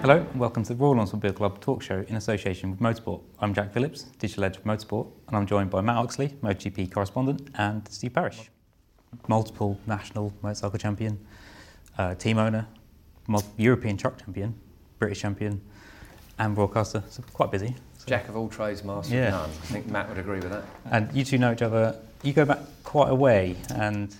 Hello, and welcome to the Royal Automobile Club talk show in association with Motorsport. I'm Jack Phillips, digital edge of Motorsport, and I'm joined by Matt Oxley, MotoGP correspondent, and Steve Parrish, multiple national motorcycle champion, uh, team owner, European truck champion, British champion, and broadcaster. So quite busy. So- Jack of all trades, master Yeah. of none. I think Matt would agree with that. And you two know each other. You go back quite a way, and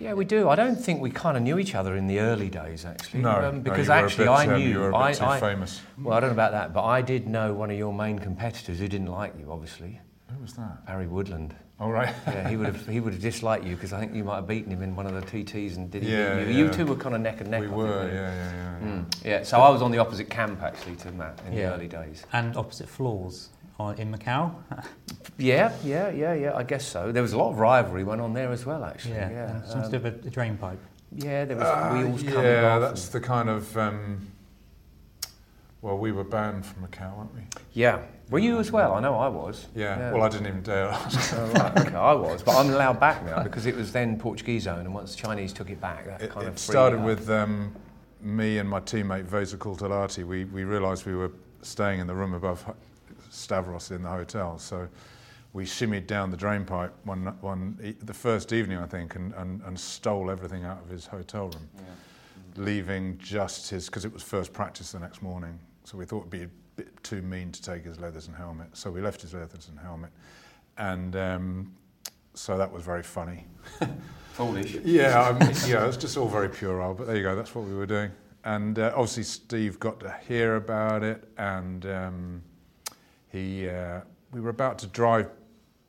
Yeah, we do. I don't think we kind of knew each other in the early days, actually. No, um, no, because you were a actually bit, I um, knew you were a bit I, too I- famous. Well, I don't know about that, but I did know one of your main competitors who didn't like you, obviously, Who was that? Barry Woodland. All right. Yeah, he would have he would have disliked you because I think you might have beaten him in one of the TTs and did he Yeah, beat you? You two were kind of neck and neck. we I think, were, weren't yeah, yeah, yeah. yeah. Mm, yeah. So I was on the opposite camp actually to Matt in Yeah. the early days. and opposite floors on, in Macau. Yeah, yeah, yeah, yeah. I guess so. There was a lot of rivalry went on there as well, actually. yeah, Yeah, something um, to do with a drain pipe. yeah. There was Uh, wheels coming yeah, off. that's and- the kind of. Um, well, we were banned from Macau, weren't we? Yeah. Were you as well? I know I was. Yeah. Well, I didn't even dare ask. Oh, right, okay, I was, but I'm allowed back now because it was then Portuguese owned, and once the Chinese took it back, that It, kind it of freed started up. with um, me and my teammate Vesa Kultalahti. We, we realised we were staying in the room above Ho- Stavros in the hotel, so we shimmied down the drain pipe one, one the first evening, I think, and, and, and stole everything out of his hotel room, leaving just his because it was first practice the next morning. So we thought it'd be a bit too mean to take his leathers and helmet, so we left his leathers and helmet, and um, so that was very funny. foolish. Yeah, I mean, yeah, it's just all very puerile, but there you go, that's what we were doing. And uh, obviously, Steve got to hear about it, and um, he, uh, we were about to drive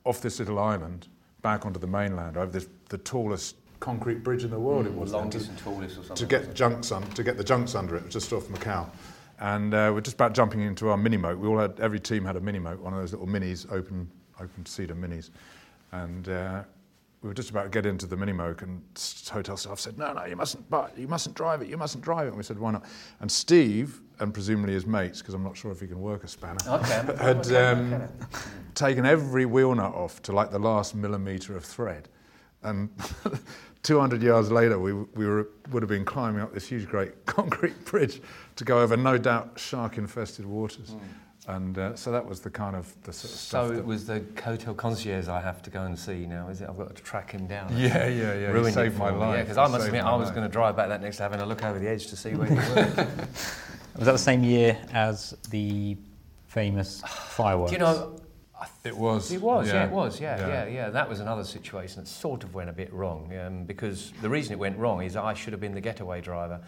off this little island back onto the mainland over this, the tallest concrete bridge in the world. it was then, longest to, and tallest or something. to get junks un, to get the junks under it, just off Macau. And uh, we're just about jumping into our mini moke. We all had every team had a mini moke, one of those little minis, open open cedar minis, and. Uh, we were just about to get into the mini moke, and hotel staff said, "No, no, you mustn't, but you mustn't drive it. You mustn't drive it." And we said, "Why not?" And Steve, and presumably his mates, because I'm not sure if he can work a spanner, I can. had I can, I um, can. taken every wheel nut off to like the last millimetre of thread. And 200 yards later, we, we were, would have been climbing up this huge, great concrete bridge to go over, no doubt, shark-infested waters. And uh, so that was the kind of the sort of stuff. So that- it was the hotel concierge I have to go and see now, is it? I've got to track him down. Yeah, yeah, yeah. He Ruined saved my for me. life. Yeah, because I must admit, I was going to drive back that next having a look over the edge to see where you were. Was that the same year as the famous fireworks? Do you know, It was. It was, yeah, it was, yeah, yeah, yeah, That was another situation that sort of went a bit wrong um, because the reason it went wrong is I should have been the getaway driver,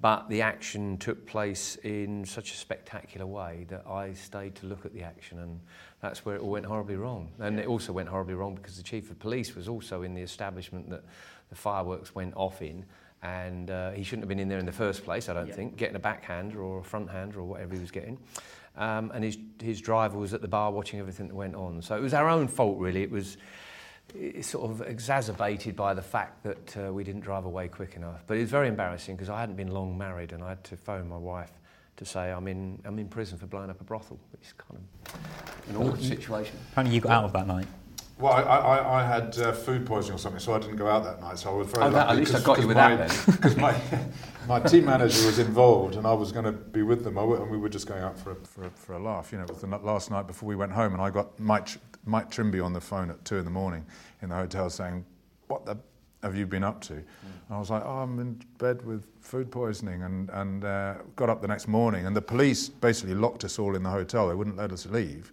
but the action took place in such a spectacular way that I stayed to look at the action, and that's where it all went horribly wrong. And it also went horribly wrong because the chief of police was also in the establishment that the fireworks went off in. And uh, he shouldn't have been in there in the first place, I don't think, getting a backhander or a front hander or whatever he was getting. Um, and his, his driver was at the bar watching everything that went on. So it was our own fault, really. It was it's sort of exacerbated by the fact that uh, we didn't drive away quick enough. But it was very embarrassing because I hadn't been long married and I had to phone my wife to say I'm in, I'm in prison for blowing up a brothel. It's kind of an awkward situation. Apparently, you got out of that night. Well, I, I, I had uh, food poisoning or something, so I didn't go out that night. So I was very Oh, that- lucky. at least I got you with my, that then. Because my, my team manager was involved, and I was going to be with them, I w- and we were just going out for a, for a, for a laugh. You know, it was the last night before we went home, and I got Mike, Mike Trimby on the phone at two in the morning in the hotel saying, "What the have you been up to?" And I was like, "Oh, I'm in bed with food poisoning," and and uh, got up the next morning, and the police basically locked us all in the hotel. They wouldn't let us leave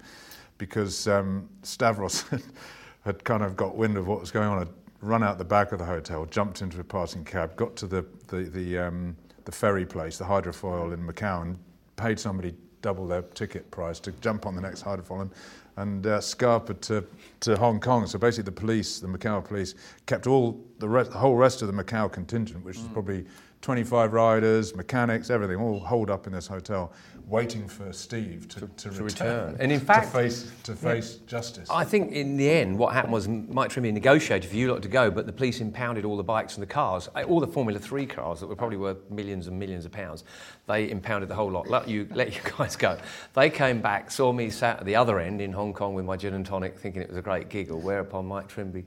because um, Stavros had, kind of got wind of what was going on, had run out the back of the hotel, jumped into a passing cab, got to the, the, the, um, the ferry place, the hydrofoil in Macau, and paid somebody double their ticket price to jump on the next hydrofoil and uh, Scarpa to, to Hong Kong. So basically, the police, the Macau police, kept all the, rest, the whole rest of the Macau contingent, which mm. is probably 25 riders, mechanics, everything, all holed up in this hotel, waiting for Steve to, to, to return. return. And in fact, to face, to face yeah, justice. I think in the end, what happened was Mike Trimby negotiated for you lot to go, but the police impounded all the bikes and the cars, eh, all the Formula 3 cars that were probably worth millions and millions of pounds. They impounded the whole lot, let you, let you guys go. They came back, saw me sat at the other end in Hong Kong with my gin and tonic, thinking it was a great giggle, whereupon Mike Trimby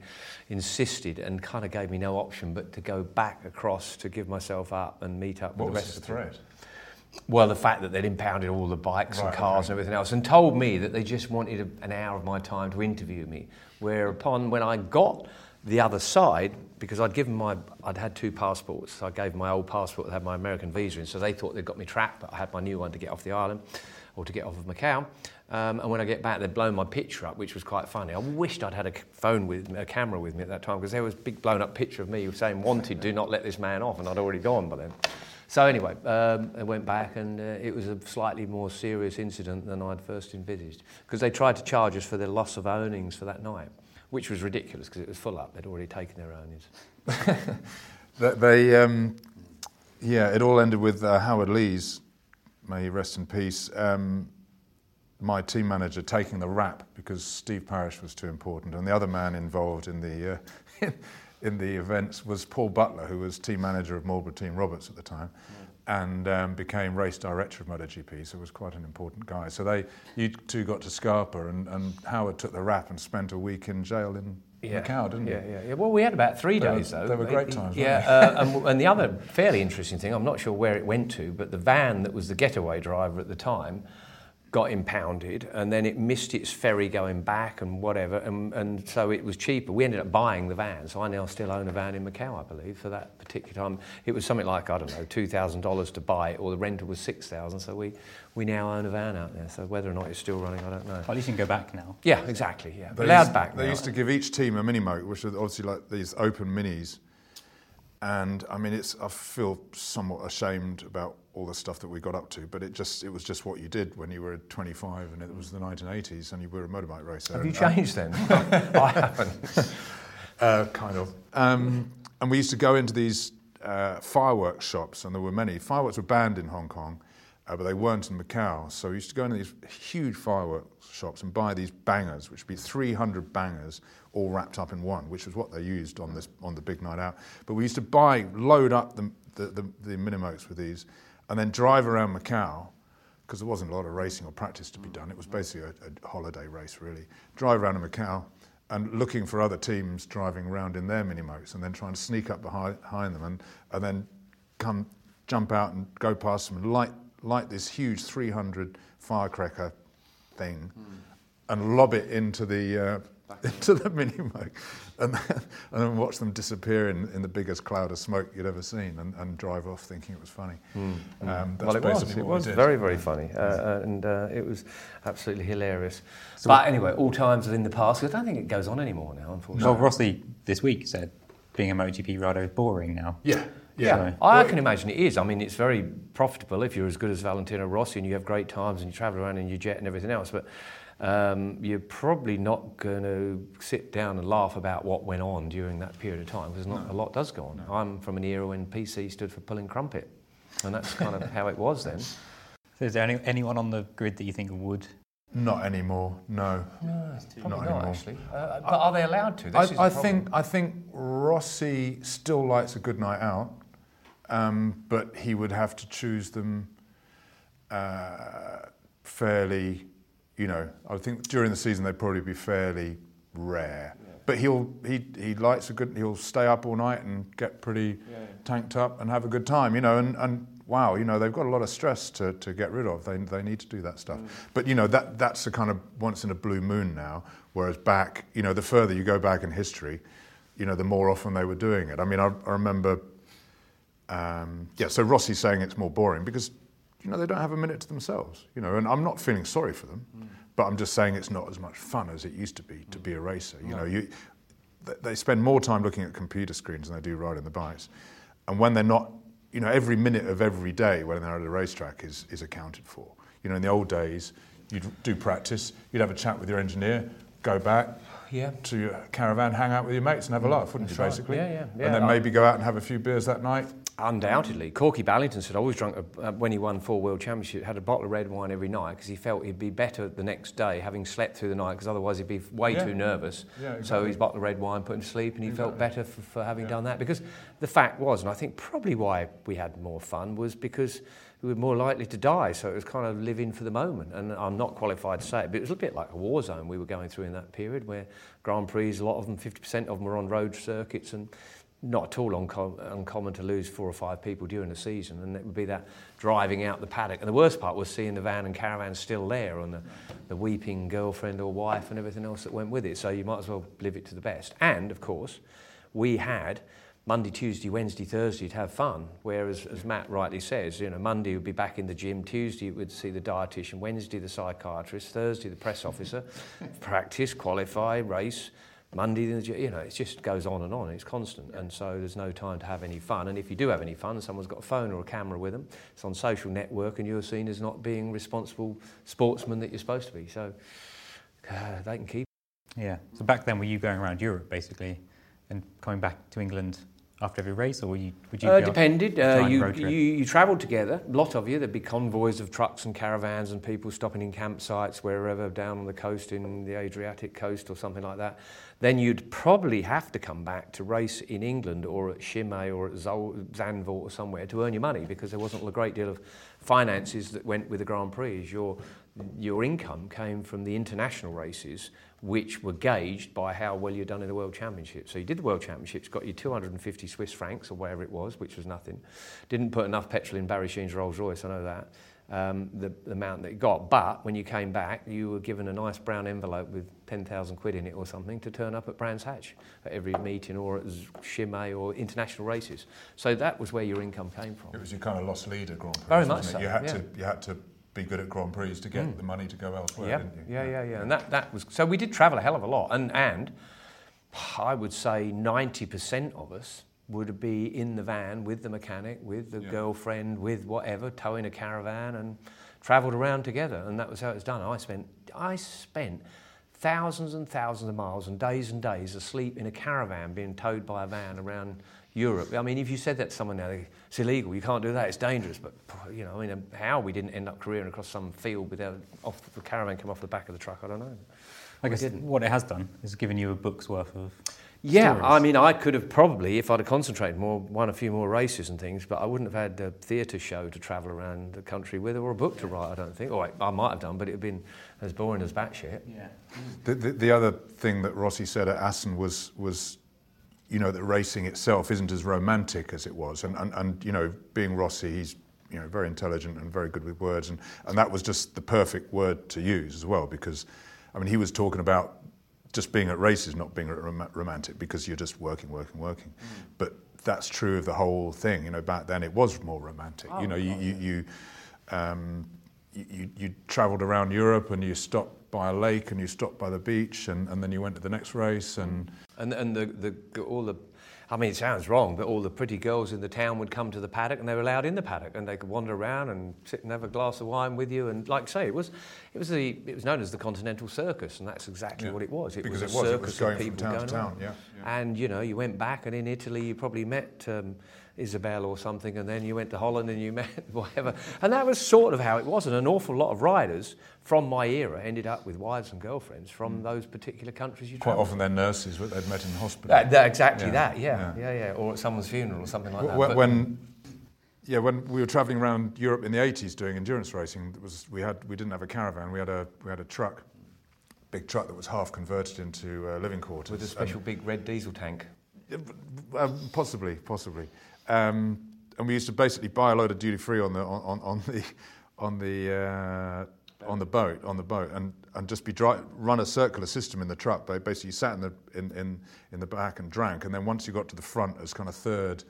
insisted and kind of gave me no option but to go back across to give myself up and meet up what with the rest of the threat? Well, the fact that they'd impounded all the bikes right, and cars okay. and everything else, and told me that they just wanted a, an hour of my time to interview me. Whereupon, when I got the other side, because I'd given my, I'd had two passports. So I gave my old passport that had my American visa in, so they thought they'd got me trapped, but I had my new one to get off the island or to get off of Macau. Um, and when I get back, they'd blown my picture up, which was quite funny. I wished I'd had a phone with a camera with me at that time because there was a big blown up picture of me saying, "Wanted, do not let this man off," and I'd already gone by then. So anyway, um, I went back, and uh, it was a slightly more serious incident than I'd first envisaged because they tried to charge us for the loss of earnings for that night, which was ridiculous because it was full up. They'd already taken their earnings. they, um, yeah, it all ended with uh, Howard Lees, may he rest in peace. Um, my team manager taking the rap because Steve Parrish was too important, and the other man involved in the uh, in the events was Paul Butler, who was team manager of Marlboro Team Roberts at the time, and um, became race director of MotoGP. So was quite an important guy. So they, you two got to Scarpa, and, and Howard took the rap and spent a week in jail in yeah. Macau, didn't yeah, Yeah, yeah. Well, we had about three they days were, though. They were great times. Yeah, uh, and, and, the other fairly interesting thing, I'm not sure where it went to, but the van that was the getaway driver at the time got impounded and then it missed its ferry going back and whatever and, and so it was cheaper. We ended up buying the van so I now still own a van in Macau I believe for that particular time. It was something like I don't know $2,000 to buy it or the rental was 6,000 so we, we now own a van out there. So whether or not it's still running I don't know. Well, at least you can go back now. Yeah exactly yeah. They allowed used, back they now. used to give each team a mini motor which are obviously like these open minis and I mean it's I feel somewhat ashamed about all the stuff that we got up to, but it just it was just what you did when you were 25 and it was the 1980s and you were a motorbike racer. Have you changed then? I haven't. Uh, kind of. Um, and we used to go into these uh, fireworks shops, and there were many. Fireworks were banned in Hong Kong, uh, but they weren't in Macau. So we used to go into these huge fireworks shops and buy these bangers, which would be 300 bangers all wrapped up in one, which was what they used on this on the big night out. But we used to buy, load up the the, the, the Minimokes with these, and then drive around Macau because there wasn't a lot of racing or practice to be done. It was basically a, a holiday race, really. Drive around Macau and looking for other teams driving around in their Minimokes and then trying to sneak up behind, behind them and, and then come jump out and go past them and light, light this huge 300 firecracker thing mm. and lob it into the uh, into the Minimoke and then, and then watch them disappear in, in the biggest cloud of smoke you'd ever seen and, and drive off thinking it was funny. Mm. Um, well, it was. It was very, very funny. Uh, uh, and uh, it was absolutely hilarious. So but anyway, all times are in the past. I don't think it goes on anymore now, unfortunately. Well, Rossi this week said being a MotoGP rider is boring now. Yeah. Yeah, I can imagine it is. I mean, it's very profitable if you're as good as Valentino Rossi and you have great times and you travel around in your jet and everything else. But um, you're probably not going to sit down and laugh about what went on during that period of time because not no. a lot does go on. No. I'm from an era when PC stood for pulling crumpet, and that's kind of how it was then. So is there any, anyone on the grid that you think would? Not anymore. No. No, probably not, not actually. Uh, but are they allowed to? This I, I think I think Rossi still likes a good night out, um, but he would have to choose them uh, fairly you know, I think during the season they'd probably be fairly rare. Yeah. But he'll he he likes a good. He'll stay up all night and get pretty yeah. tanked up and have a good time. You know, and and wow, you know, they've got a lot of stress to, to get rid of. They they need to do that stuff. Mm. But you know, that that's a kind of once in a blue moon now. Whereas back, you know, the further you go back in history, you know, the more often they were doing it. I mean, I, I remember. Um, yeah, so Rossi's saying it's more boring because you know, they don't have a minute to themselves, you know, and I'm not feeling sorry for them, mm. but I'm just saying it's not as much fun as it used to be to be a racer. You no. know, you, they spend more time looking at computer screens than they do riding the bikes. And when they're not, you know, every minute of every day when they're at a racetrack is, is accounted for. you know, in the old days, you'd do practice, you'd have a chat with your engineer, go back. Yeah. To your caravan, hang out with your mates and have a laugh, wouldn't That's you, right. basically? Yeah, yeah, yeah. And then maybe go out and have a few beers that night. Undoubtedly. Kork Ballington said, always drunk, a, uh, when he won four world championships, had a bottle of red wine every night because he felt he'd be better the next day having slept through the night because otherwise he'd be way Yeah. too nervous. Yeah, So exactly. his bottle of red wine put him to sleep and he felt better for, for having done that. Because the fact was, and I think probably why we had more fun, was because we were more likely to die. So it was kind of living for the moment. And I'm not qualified to say it, but it was a bit like a war zone we were going through in that period where Grand Prix, a lot of them, 50% of them were on road circuits and not at all unco- uncommon to lose four or five people during the season, and it would be that driving out the paddock. And the worst part was seeing the van and caravan still there, and the, the weeping girlfriend or wife and everything else that went with it. So you might as well live it to the best. And of course, we had Monday, Tuesday, Wednesday, Thursday to have fun. Whereas, as Matt rightly says, you know, Monday would be back in the gym, Tuesday would see the dietitian, Wednesday the psychiatrist, Thursday the press officer, practice, qualify, race. Monday, you know, it just goes on and on. It's constant, and so there's no time to have any fun. And if you do have any fun, someone's got a phone or a camera with them. It's on social network, and you're seen as not being responsible sportsman that you're supposed to be. So uh, they can keep. Yeah. So back then, were you going around Europe basically, and coming back to England after every race, or you? Would you? Uh, depended. Uh, you, you, you travelled together, a lot of you. There'd be convoys of trucks and caravans and people stopping in campsites wherever down on the coast in the Adriatic coast or something like that. Then you'd probably have to come back to race in England or at Chimay or at Zol- Zandvoort or somewhere to earn your money because there wasn't a great deal of finances that went with the Grand Prix. Your, your income came from the international races, which were gauged by how well you'd done in the World Championships. So you did the World Championships, got your 250 Swiss francs or whatever it was, which was nothing. Didn't put enough petrol in Barry Sheene's Rolls Royce, I know that. Um, the, the amount that you got. But when you came back, you were given a nice brown envelope with 10,000 quid in it or something to turn up at Brands Hatch at every meeting or at Chimay or international races. So that was where your income came from. It was your kind of lost leader Grand Prix. Very much so, You had yeah. to you had to be good at Grand Prix to get mm. the money to go elsewhere, Yeah, didn't you? yeah, yeah, yeah. And that, that was so we did travel a hell of a lot, and and I would say ninety percent of us would be in the van with the mechanic, with the Yeah. girlfriend, with whatever, towing a caravan, and travelled around together, and that was how it was done. I spent I spent thousands and thousands of miles and days and days asleep in a caravan being towed by a van around Europe. I mean, if you said that to someone now, it's illegal, you can't do that, it's dangerous. But, you know, I mean, how we didn't end up careering across some field without off the caravan come off the back of the truck, I don't know. I we guess didn't. what it has done is given you a book's worth of. Yeah, stories. I mean, I could have probably, if I'd have concentrated more, won a few more races and things, but I wouldn't have had a theatre show to travel around the country with or a book to write, I don't think. Or I, I might have done, but it would have been as boring as batshit. Yeah. The, the, the other thing that Rossi said at Assen was, was, you know, that racing itself isn't as romantic as it was. And, and, and you know, being Rossi, he's, you know, very intelligent and very good with words. And, and that was just the perfect word to use as well, because, I mean, he was talking about just being at races, not being rom- romantic, because you're just working, working, working. But that's true of the whole thing. You know, back then it was more romantic. you know, you, you, you um, you, you, you travelled around Europe and you stopped by a lake and you stopped by the beach and, and then you went to the next race and And, and the, the, all the, I mean, it sounds wrong, but all the pretty girls in the town would come to the paddock and they were allowed in the paddock and they could wander around and sit and have a glass of wine with you. And like I say, it was, it was, the, it was known as the Continental Circus, and that's exactly Yeah. what it was. It Because was it a was, it circus was of going from people town to going town, on. yeah, And, you know, you went back and in Italy you probably met um, Isabel or something, and then you went to Holland and you met whatever. And that was sort of how it was. And an awful lot of riders from my era ended up with wives and girlfriends from those particular countries you quite often they're nurses that they'd met in hospital. that, that- exactly Yeah, that, yeah, yeah. yeah, yeah, or at someone's funeral or something like that. when, But- yeah, when we were travelling around Europe in the 80s doing endurance racing, was, we, had, we didn't have a caravan, we had a, we had a truck, big truck that was half converted into uh, living quarters. with a And- special big red diesel tank. Um, possibly, possibly. Um, and we used to basically buy a load of duty free on the on, on, the on the uh, on the boat on the boat and, and just be dry, run a circular system in the truck. But basically, sat in the in, in in the back and drank, and then once you got to the front as kind of third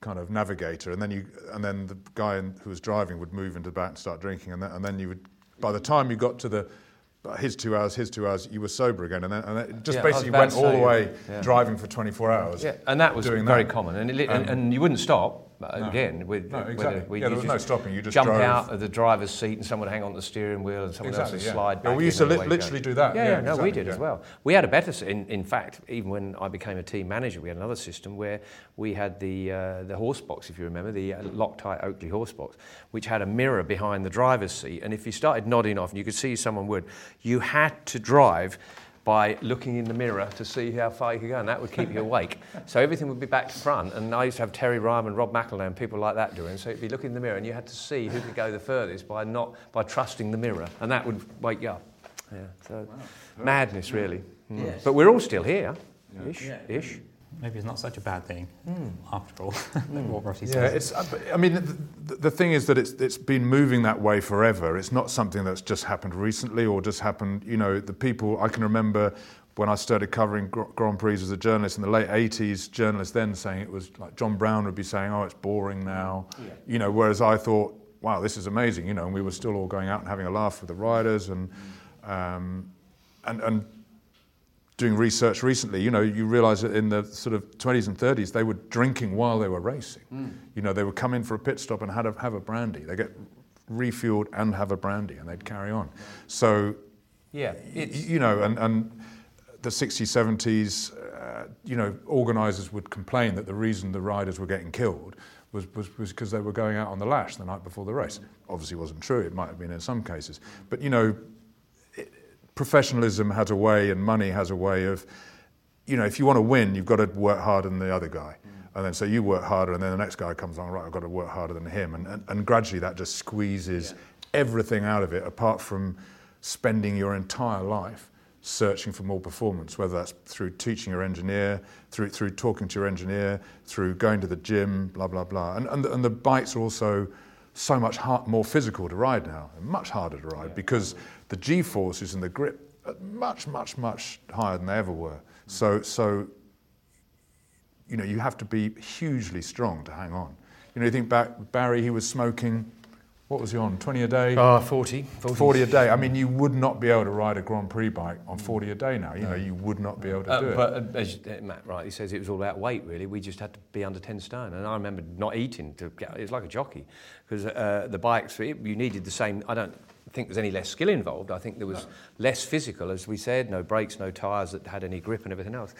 kind of navigator, and then you and then the guy in, who was driving would move into the back and start drinking, and then, and then you would by the time you got to the his two hours, his two hours, you were sober again, and then, and it just Yeah, basically went all the way yeah. driving for 24 hours. Yeah, and that was very that. common, and, it, li- and, Um, and you wouldn't stop. Uh, again. With, No, exactly. we- Yeah, there was no stopping, you just jump drove. out of the driver's seat and someone would hang on the steering wheel and someone Exactly, else yeah. would slide Yeah, back. we used to li- literally do that. Yeah, Yeah, no, we exactly, did as well. We had a better, in, in fact, even when I became a team manager, we had another system where we had the, uh, the horse box, if you remember, the uh, Loctite Oakley horse box, which had a mirror behind the driver's seat. And if you started nodding off and you could see someone would, you had to drive by looking in the mirror to see how far you could go, and that would keep you awake. So everything would be back to front, and I used to have Terry Rymer, Rob McElnea, people like that doing. So you'd be looking in the mirror, and you had to see who could go the furthest by not by trusting the mirror, and that would wake you up. Yeah, so madness really. Mm. But we're all still here, ish, ish. Maybe it's not such a bad thing Hmm. after all. what Rossi Yeah, says. it's. I mean, the, the thing is that it's it's been moving that way forever. It's not something that's just happened recently or just happened. You know, the people I can remember when I started covering Grand Prix as a journalist in the late '80s. Journalists then saying it was like John Brown would be saying, "Oh, it's boring now," yeah. you know. Whereas I thought, "Wow, this is amazing," you know. And we were still all going out and having a laugh with the riders and um, and and doing research recently, you know, you realise that in the sort of 20s and 30s, they were drinking while they were racing. You know, they would come in for a pit stop and had a, have a brandy. They get refueled and have a brandy, and they'd carry on. So, Yeah, y- you know, and, and the 60s, 70s, uh, you know, organisers would complain that the reason the riders were getting killed was was was because they were going out on the lash the night before the race. Obviously, wasn't true. It might have been in some cases, but you know, professionalism has a way and money has a way of, you know, if you want to win, you've got to work harder than the other guy. Mm. And then so you work harder, and then the next guy comes along, right, I've got to work harder than him. And, and, and gradually that just squeezes everything out of it, apart from spending your entire life searching for more performance, whether that's through teaching your engineer, through, through talking to your engineer, through going to the gym, blah, blah, blah. And, and, the, and the bikes are also so much hard, more physical to ride now, much harder to ride because the G forces and the grip are much, much, much higher than they ever were. So, so you know, you have to be hugely strong to hang on. You know, you think back, Barry, he was smoking, what was he on, 20 a day? oh, 40, 40. 40 a day. I mean, you would not be able to ride a Grand Prix bike on 40 a day now. You know, you would not be able to Uh, do it. but uh, as uh, Matt rightly says, it was all about weight, really. We just had to be under 10 stone. And I remember not eating to get, it was like a jockey because uh, the bikes, it, you needed the same. I don't think there's any less skill involved. I think there was less physical, as we said, no brakes, no tyres that had any grip and everything else.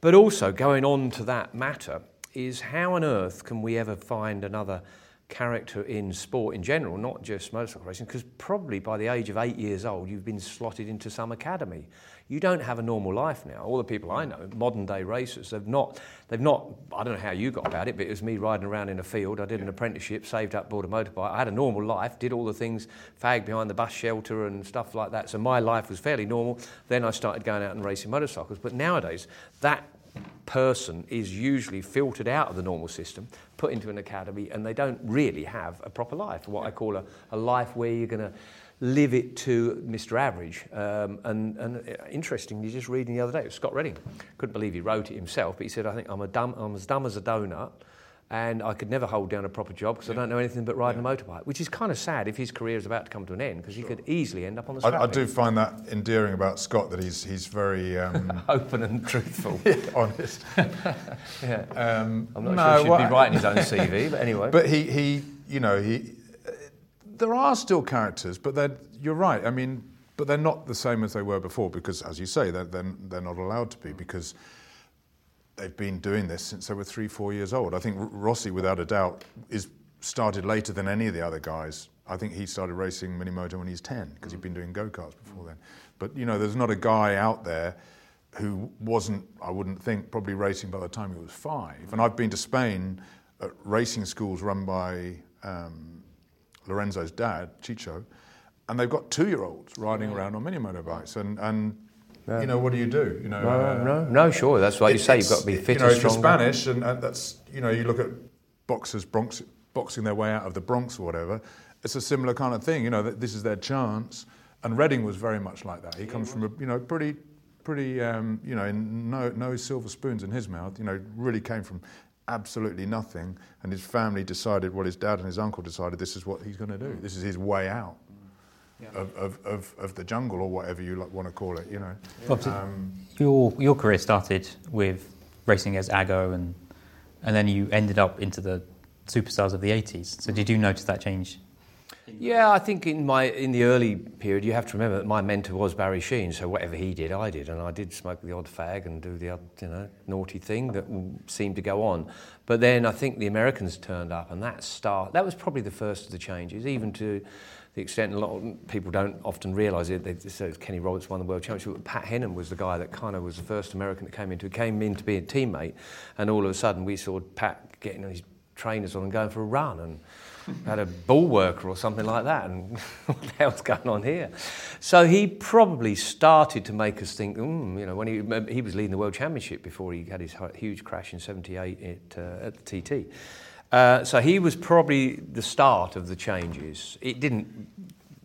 But also, going on to that matter, is how on earth can we ever find another character in sport in general, not just motorcycle racing, because probably by the age of eight years old, you've been slotted into some academy. You don't have a normal life now. All the people I know, modern day racers, they've not, they've not, I don't know how you got about it, but it was me riding around in a field. I did an apprenticeship, saved up, bought a motorbike. I had a normal life, did all the things, fag behind the bus shelter and stuff like that. So my life was fairly normal. Then I started going out and racing motorcycles. But nowadays, that person is usually filtered out of the normal system, put into an academy, and they don't really have a proper life, what I call a, a life where you're going to live it to Mr. Average. Um, and, and uh, interestingly, just reading the other day, it was Scott Redding. Couldn't believe he wrote it himself, but he said, I think I'm, a dumb, I'm as dumb as a donut. And I could never hold down a proper job because I don't know anything but riding a motorbike, which is kind of sad if his career is about to come to an end because he could easily end up on the I, I do find that endearing about Scott that he's, he's very um, Open and truthful. honest. yeah. Um, I'm not no, sure he should what- be writing his own CV, but anyway. But he, he you know, he. uh, There are still characters, but they're, you're right. I mean, but they're not the same as they were before because, as you say, they're, they're, they're not allowed to be because they've been doing this since they were three, four years old. I think Rossi, without a doubt, is started later than any of the other guys. I think he started racing mini moto when he's 10 because he'd been doing go karts before then. But you know, there's not a guy out there who wasn't, I wouldn't think, probably racing by the time he was five. And I've been to Spain at racing schools run by um, Lorenzo's dad, Chicho, and they've got two-year-olds riding around on mini motorbikes. And, and you know, what do you do? You know, No, uh, no, no, sure. That's like you say. You've got to be it- fit You know, and strong. Spanish, and, and that's you know, you look at boxers Bronx, boxing their way out of the Bronx or whatever. It's a similar kind of thing. You know, that this is their chance. And Redding was very much like that. He comes from a you know pretty, pretty um, you know, no no silver spoons in his mouth. You know, really came from absolutely nothing. And his family decided, well, his dad and his uncle decided this is what he's going to do. This is his way out. Of, of, of, of the jungle or whatever you like, want to call it, you know. Obviously, Um, your your career started with racing as Ago, and and then you ended up into the superstars of the 80s. So did you notice that change? Yeah, I think in my in the early period, you have to remember that my mentor was Barry Sheene. So whatever he did, I did, and I did smoke the odd fag and do the odd, you know, naughty thing that seemed to go on. But then I think the Americans turned up, and that start that was probably the first of the changes, even to the extent a lot of people don't often realise it. They say Kenny Roberts won the world championship. Pat Hennen was the guy that kind of was the first American that came into came in to be a teammate, and all of a sudden we saw Pat getting his trainers on and going for a run and had a bull worker or something like that, and what the hell's going on here? So he probably started to make us think, mm, you know, when he, he was leading the World Championship before he had his huge crash in 78 at, uh, at the TT. Uh, so he was probably the start of the changes. It didn't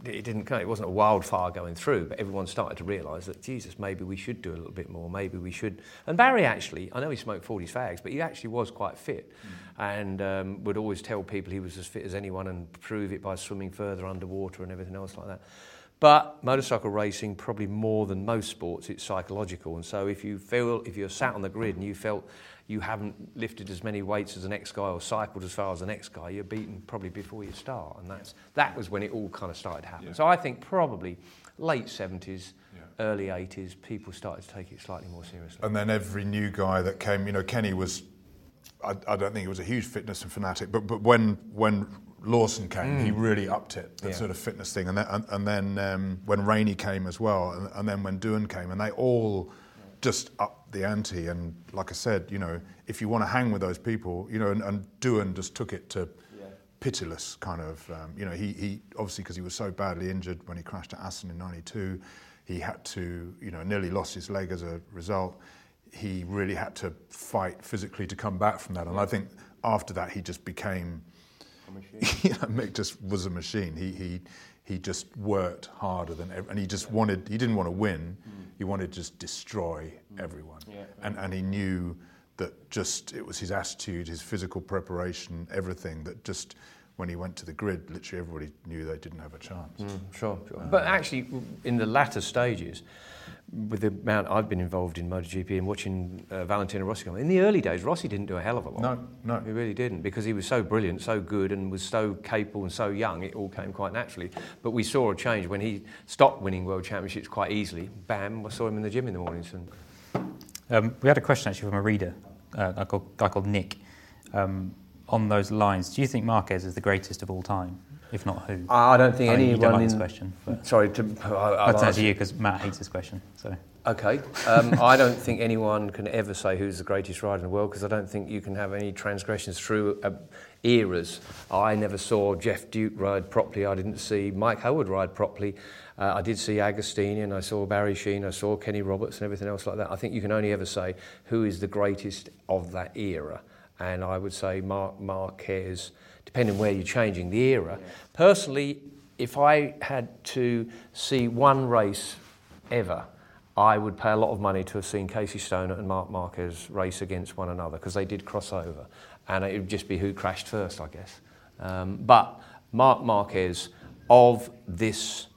it didn't it wasn't a wildfire going through, but everyone started to realise that Jesus, maybe we should do a little bit more. Maybe we should. And Barry actually, I know he smoked 40s fags, but he actually was quite fit, mm. and um, would always tell people he was as fit as anyone, and prove it by swimming further underwater and everything else like that. But motorcycle racing, probably more than most sports, it's psychological. And so if you feel, if you're sat on the grid and you felt you haven't lifted as many weights as the next guy or cycled as far as the next guy, you're beaten probably before you start. And that's, that was when it all kind of started to happen. Yeah. So I think probably late 70s, yeah. early 80s, people started to take it slightly more seriously. And then every new guy that came, you know, Kenny was, I, I don't think he was a huge fitness fanatic, but, but when, when Lawson came, mm. he really upped it, that yeah. sort of fitness thing. And then, and, and then um, when Rainey came as well, and, and then when Doohan came, and they all just upped the ante. And like I said, you know, if you want to hang with those people, you know, and, and Doohan just took it to yeah. pitiless kind of, um, you know, he, he obviously because he was so badly injured when he crashed at Assen in '92, he had to, you know, nearly lost his leg as a result. He really had to fight physically to come back from that. And I think after that, he just became, you know, Mick just was a machine. He he he just worked harder than ever, and he just wanted. He didn't want to win. Mm he wanted to just destroy everyone. Yeah. And, and he knew that just it was his attitude, his physical preparation, everything that just when he went to the grid, literally everybody knew they didn't have a chance. Mm, sure, sure. Um, but actually, in the latter stages, with the amount I've been involved in MotoGP and watching uh, Valentino Rossi come, in the early days, Rossi didn't do a hell of a lot. No, no. He really didn't because he was so brilliant, so good, and was so capable and so young, it all came quite naturally. But we saw a change when he stopped winning world championships quite easily. Bam, I saw him in the gym in the mornings. And... Um, we had a question actually from a reader, uh, a guy called Nick. Um, on those lines, do you think Marquez is the greatest of all time? If not who? I don't think I mean, anyone. You don't like in... this question. But... Sorry, to, I, will turn to you because Matt hates this question. So. Okay. Um, I don't think anyone can ever say who's the greatest rider in the world because I don't think you can have any transgressions through uh, eras. I never saw Geoff Duke ride properly. I didn't see Mike Hailwood ride properly. Uh, I did see Agostini and I saw Barry Sheene. I saw Kenny Roberts and everything else like that. I think you can only ever say who is the greatest of that era. And I would say Marc Marquez, depending where you're changing the era. Yeah. Personally, if I had to see one race ever, I would pay a lot of money to have seen Casey Stoner and Marc Marquez race against one another because they did cross over. And it would just be who crashed first, I guess. Um, but Marc Marquez, of this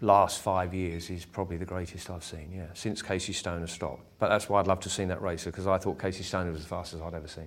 last five years, is probably the greatest I've seen, yeah, since Casey Stoner stopped. But that's why I'd love to have seen that racer because I thought Casey Stoner was as fast as I'd ever seen.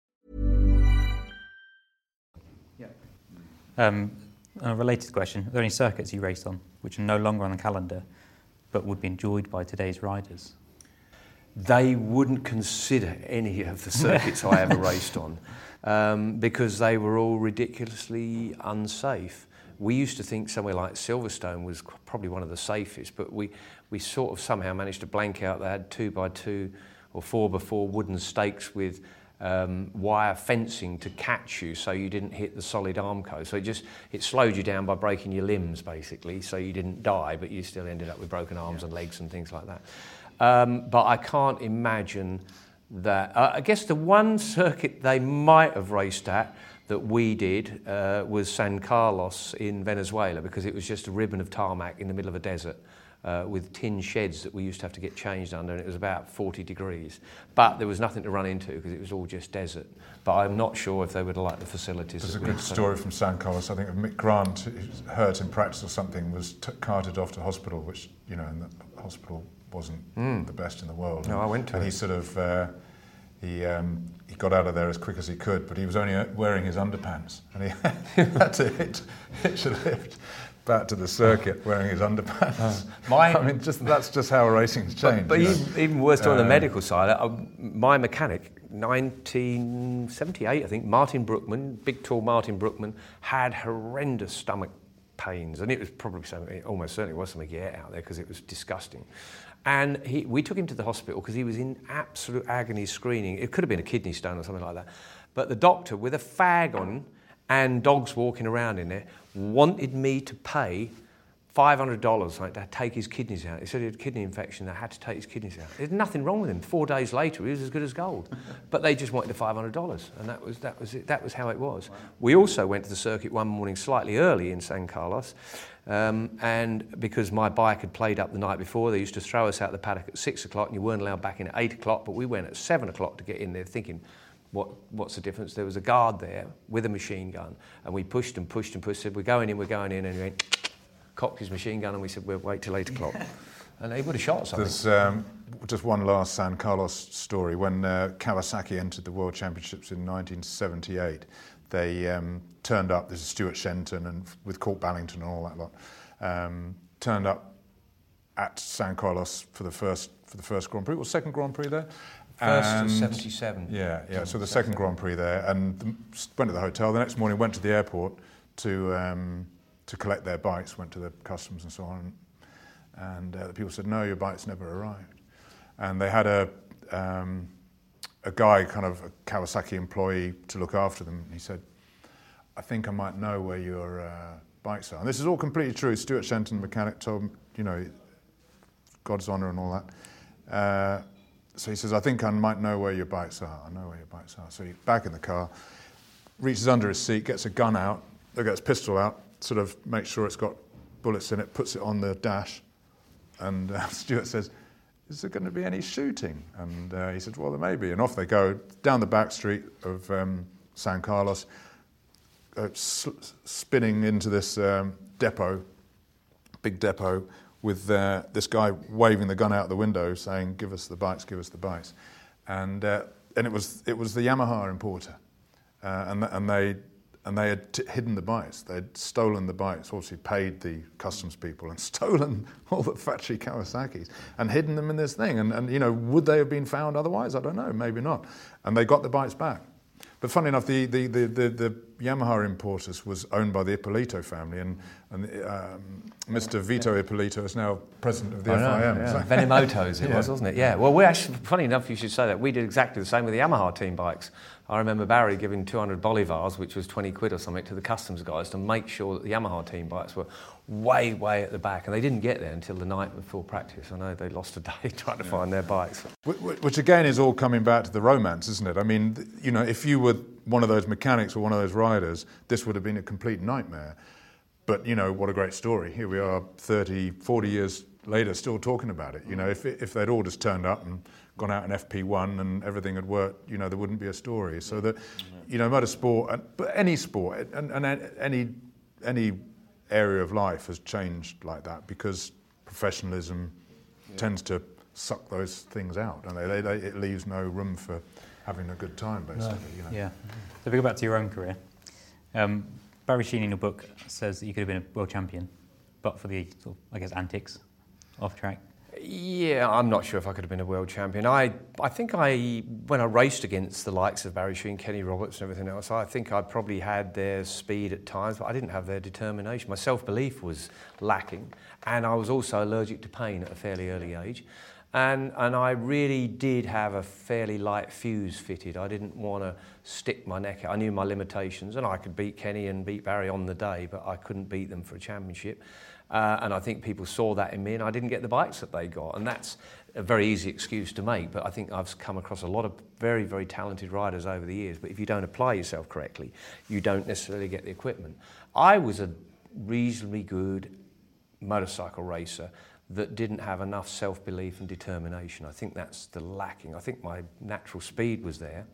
Um, a related question, are there any circuits you raced on which are no longer on the calendar but would be enjoyed by today's riders? they wouldn't consider any of the circuits I ever raced on um, because they were all ridiculously unsafe. We used to think somewhere like Silverstone was probably one of the safest, but we, we sort of somehow managed to blank out. They had two by two or four by four wooden stakes with um, wire fencing to catch you so you didn't hit the solid armco. So it just it slowed you down by breaking your limbs basically, so you didn't die, but you still ended up with broken arms yeah. and legs and things like that. Um, but I can't imagine that. Uh, I guess the one circuit they might have raced at that we did uh, was San Carlos in Venezuela because it was just a ribbon of tarmac in the middle of a desert. Uh, with tin sheds that we used to have to get changed under, and it was about 40 degrees. But there was nothing to run into because it was all just desert. But I'm not sure if they would have liked the facilities. There's a good story from San Carlos. I think of Mick Grant, hurt in practice or something, was t- carted off to hospital, which, you know, in the hospital wasn't mm. the best in the world. No, and, I went to And it. he sort of, uh, he, um, he got out of there as quick as he could, but he was only uh, wearing his underpants, and he had to hitch, hitch a lift back to the circuit wearing his underpants. Uh, my, I mean, just that's just how racing's changed. But, but even, even, worse on the um, medical side, uh, my mechanic, 1978, I think, Martin Brookman, big tall Martin Brookman, had horrendous stomach pains, and it was probably something, it almost certainly was something he ate out there because it was disgusting. And he, we took him to the hospital because he was in absolute agony screening. It could have been a kidney stone or something like that. But the doctor, with a fag on and dogs walking around in there, wanted me to pay $500 like, to take his kidneys out. He said he had a kidney infection, they had to take his kidneys out. There's nothing wrong with him. Four days later, he was as good as gold. but they just wanted the $500, and that was, that was, it. That was how it was. Wow. We also went to the circuit one morning slightly early in San Carlos, um, and because my bike had played up the night before, they used to throw us out the paddock at six o'clock, and you weren't allowed back in at eight o'clock, but we went at seven o'clock to get in there thinking, what, what's the difference? There was a guard there with a machine gun, and we pushed and pushed and pushed, said, we're going in, we're going in, and he went, cocked his machine gun, and we said, we'll wait till eight o'clock. and they would have shot something. There's um, just one last San Carlos story. When uh, Kawasaki entered the World Championships in 1978, they um, turned up. This is Stuart Shenton and with Kork Ballington and all that lot. Um, turned up at San Carlos for the first for the first Grand Prix or second Grand Prix there. First and, 77. Yeah, yeah. So the second Grand Prix there, and went to the hotel. The next morning, went to the airport to um, to collect their bikes. Went to the customs and so on, and uh, the people said, "No, your bike's never arrived." And they had a um, a guy, kind of a Kawasaki employee, to look after them. He said, I think I might know where your uh, bikes are. And this is all completely true. Stuart Shenton, mechanic, told you know, God's honour and all that. Uh, so he says, I think I might know where your bikes are. I know where your bikes are. So he's back in the car, reaches under his seat, gets a gun out, gets pistol out, sort of makes sure it's got bullets in it, puts it on the dash. And uh, Stuart says, is there going to be any shooting? And uh, he said, well, there may be. And off they go down the back street of um, San Carlos, uh, spinning into this um, depot, big depot, with uh, this guy waving the gun out the window saying, give us the bikes, give us the bikes. And, uh, and it, was, it was the Yamaha importer. Uh, and, and they and they had t- hidden the bikes. They'd stolen the bikes, obviously paid the customs people, and stolen all the factory Kawasaki's and hidden them in this thing. And, and, you know, would they have been found otherwise? I don't know, maybe not. And they got the bikes back. But funny enough, the, the, the, the, the Yamaha importers was owned by the Ippolito family, and, and um, Mr. Vito Ippolito is now president of the I FIM. Know, yeah. Venimoto's it yeah. was, wasn't it? Yeah. Well, we actually, funny enough, you should say that. We did exactly the same with the Yamaha team bikes. I remember Barry giving 200 bolivars, which was 20 quid or something, to the customs guys to make sure that the Yamaha team bikes were way, way at the back. And they didn't get there until the night before practice. I know they lost a day trying to yeah. find their bikes. Which, again is all coming back to the romance, isn't it? I mean, you know, if you were one of those mechanics or one of those riders, this would have been a complete nightmare. But, you know, what a great story. Here we are 30, 40 years later still talking about it. You know, if, if they'd all just turned up and gone out in FP1 and everything had worked, you know, there wouldn't be a story. So that, you know, motorsport, but any sport and, and any, any area of life has changed like that because professionalism yeah. tends to suck those things out, and they, they, it leaves no room for having a good time, basically. No. You know? Yeah. So if we go back to your own career, um, Barry Sheene in your book says that you could have been a world champion, but for the, sort of, I guess, antics off track. Yeah, I'm not sure if I could have been a world champion. I, I think I, when I raced against the likes of Barry Sheene, Kenny Roberts, and everything else, I think I probably had their speed at times, but I didn't have their determination. My self belief was lacking, and I was also allergic to pain at a fairly early age. And, and I really did have a fairly light fuse fitted. I didn't want to stick my neck out. I knew my limitations, and I could beat Kenny and beat Barry on the day, but I couldn't beat them for a championship. Uh, and I think people saw that in me, and I didn't get the bikes that they got. And that's a very easy excuse to make, but I think I've come across a lot of very, very talented riders over the years. But if you don't apply yourself correctly, you don't necessarily get the equipment. I was a reasonably good motorcycle racer that didn't have enough self belief and determination. I think that's the lacking. I think my natural speed was there.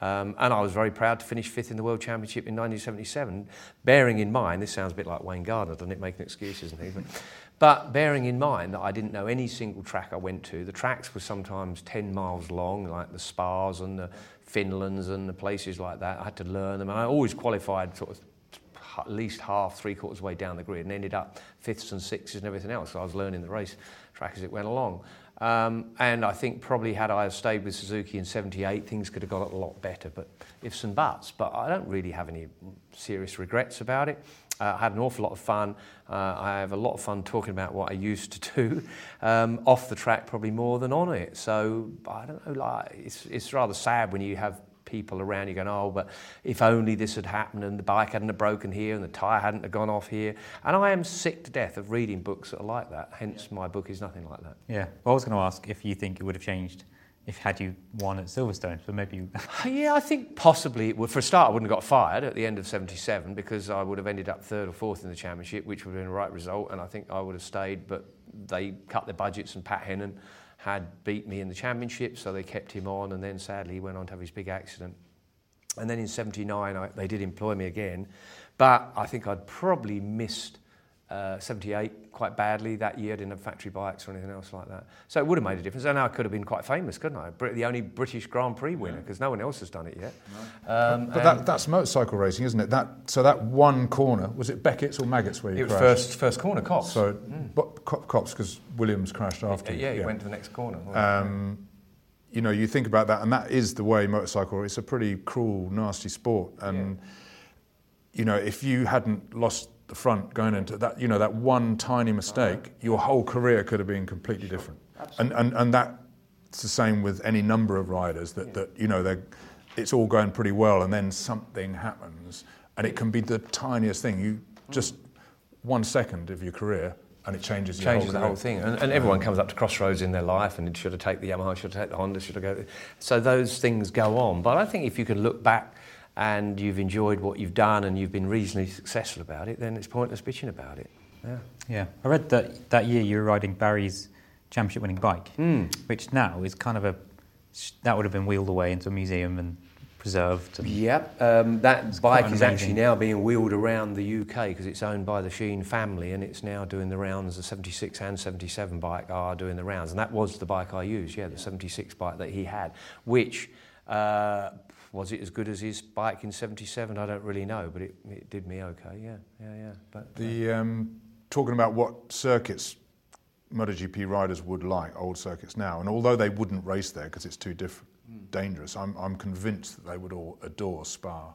Um, and I was very proud to finish fifth in the World Championship in 1977, bearing in mind, this sounds a bit like Wayne Gardner, doesn't it, making excuses and things. But, but bearing in mind that I didn't know any single track I went to, the tracks were sometimes 10 miles long, like the Spars and the Finlands and the places like that. I had to learn them, and I always qualified sort of at least half, three quarters way down the grid, and ended up fifths and sixes and everything else. So I was learning the race track as it went along. Um, and I think probably had I stayed with Suzuki in 78, things could have got a lot better, but ifs and buts. But I don't really have any serious regrets about it. Uh, I had an awful lot of fun. Uh, I have a lot of fun talking about what I used to do um, off the track, probably more than on it. So I don't know. Like it's, it's rather sad when you have people around you going, oh, but if only this had happened and the bike hadn't have broken here and the tyre hadn't have gone off here. And I am sick to death of reading books that are like that. Hence, my book is nothing like that. Yeah. Well, I was going to ask if you think it would have changed if had you won at Silverstone, but maybe you... yeah, I think possibly it would. For a start, I wouldn't have got fired at the end of 77 because I would have ended up third or fourth in the championship, which would have been the right result, and I think I would have stayed, but they cut their budgets and Pat Hennen had beat me in the championship, so they kept him on, and then sadly he went on to have his big accident. And then in 79, I, they did employ me again, but I think I'd probably missed uh, 78 quite badly that year. Didn't have factory bikes or anything else like that. So it would have made a difference. And I could have been quite famous, couldn't I? The only British Grand Prix winner, because no one else has done it yet. No. Um, but that, that's motorcycle racing, isn't it? That So that one corner, was it Beckett's or Maggots where you It was first, first corner, Copse. So, mm. but, Copse, because Williams crashed after Yeah, he yeah. went to the next corner. Um, you know, you think about that, and that is the way motorcycle. It's a pretty cruel, nasty sport, and yeah. you know, if you hadn't lost the front going into that, you know, that one tiny mistake, your whole career could have been completely sure. different. And and and that's the same with any number of riders that yeah. that you know they, it's all going pretty well, and then something happens, and it can be the tiniest thing. You just one second of your career and it changes, changes whole the whole thing. And, and, everyone comes up to crossroads in their life, and it should have taken the Yamaha, should have taken the Honda, should have go. So those things go on. But I think if you can look back and you've enjoyed what you've done and you've been reasonably successful about it, then it's pointless bitching about it. Yeah. Yeah. I read that that year you were riding Barry's championship-winning bike, mm. which now is kind of a that would have been wheeled away into a museum and preserved. Yep, um, that bike is actually now being wheeled around the UK because it's owned by the Sheene family and it's now doing the rounds. The 76 and 77 bike are doing the rounds, and that was the bike I used. Yeah, the 76 bike that he had, which. Uh, was it as good as his bike in '77? I don't really know, but it, it did me okay. Yeah, yeah, yeah. But the um, talking about what circuits MotoGP riders would like, old circuits now, and although they wouldn't race there because it's too different, dangerous. I'm, I'm convinced that they would all adore Spa.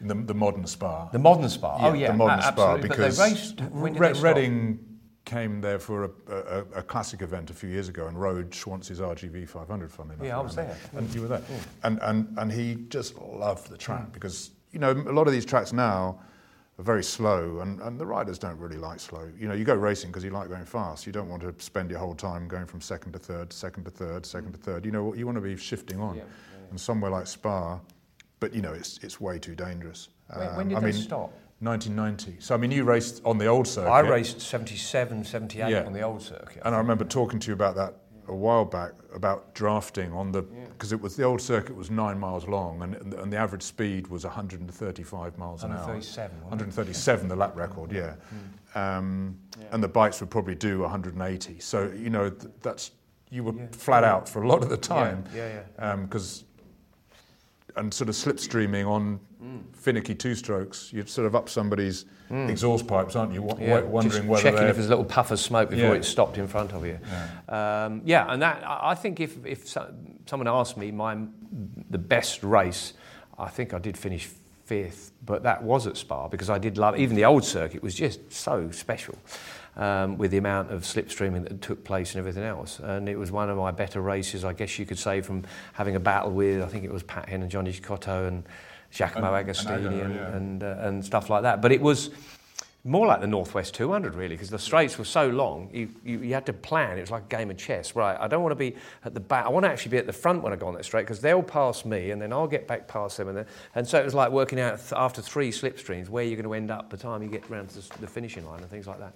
The, the modern Spa. The modern Spa. Yeah, oh yeah, the modern uh, Spa because raced, Re- Reading came there for a, a, a, classic event a few years ago and rode Schwantz's RGV 500. Funny enough, yeah, I was there, and you were there, yeah. and and and he just loved the track mm. because you know a lot of these tracks now are very slow, and, and the riders don't really like slow. You know, you go racing because you like going fast. You don't want to spend your whole time going from second to third, second to third, second to third. You know, you want to be shifting on. Yeah. And somewhere like Spa, but you know, it's it's way too dangerous. When, um, when did I mean, they stop? 1990. So, I mean, you raced on the old circuit. I raced 77, 78 yeah. on the old circuit. And I remember talking to you about that a while back about drafting on the because yeah. it was the old circuit was nine miles long and, and the average speed was 135 miles an hour. 137. 137, the lap record, yeah. Mm. Um, yeah. And the bikes would probably do 180. So you know th- that's you were yeah. flat out for a lot of the time. Yeah, yeah. Because um, and sort of slipstreaming on finicky two strokes, you're sort of up somebody's exhaust pipes, aren't you? Mm. Yeah, wondering just whether checking they're if there's a little puff of smoke before Yeah. it stopped in front of you. Yeah, um, yeah and that I I think if if so, someone asked me my the best race, I think I did finish fifth, but that was at Spa because I did love even the old circuit was just so special. Um, with the amount of slipstreaming that took place and everything else, and it was one of my better races, I guess you could say, from having a battle with I think it was Pat Hen and Johnny Cecotto and Giacomo And- and Agostini and, yeah. and, uh, and stuff like that. But it was more like the Northwest 200, really, because the straights were so long, you, you, you had to plan. It was like a game of chess. Right, I don't want to be at the back. I want to actually be at the front when I go on that straight, because they'll pass me, and then I'll get back past them. And, then, and so it was like working out th- after three slipstreams where you're going to end up by the time you get round to the, the finishing line and things like that.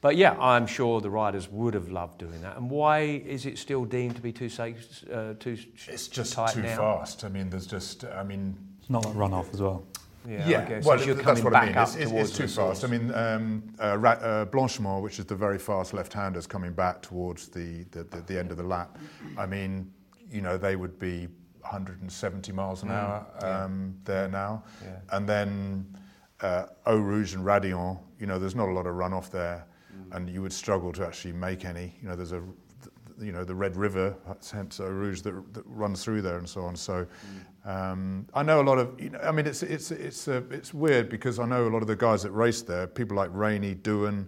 But yeah, I'm sure the riders would have loved doing that. And why is it still deemed to be too safe, uh, too It's just too now? fast. I mean, there's just, I mean, not like runoff as well. Yeah, Yeah, I guess. well, as you're that's coming what I back mean. up It's, it's, towards it's too fast. source. I mean, um, uh, Ra- uh, Blanchimont, which is the very fast left-handers coming back towards the, the, the, the end of the lap. I mean, you know, they would be 170 miles an hour um, there now. Mm, Yeah. And then uh, Eau Rouge and Raidillon, you know, there's not a lot of runoff there, Mm. and you would struggle to actually make any. You know, there's a you know the Red River, hence Eau Rouge, that, that runs through there and so on. So um, I know a lot of. You know, I mean, it's it's it's uh, it's weird because I know a lot of the guys that race there, people like Rainey, Doohan,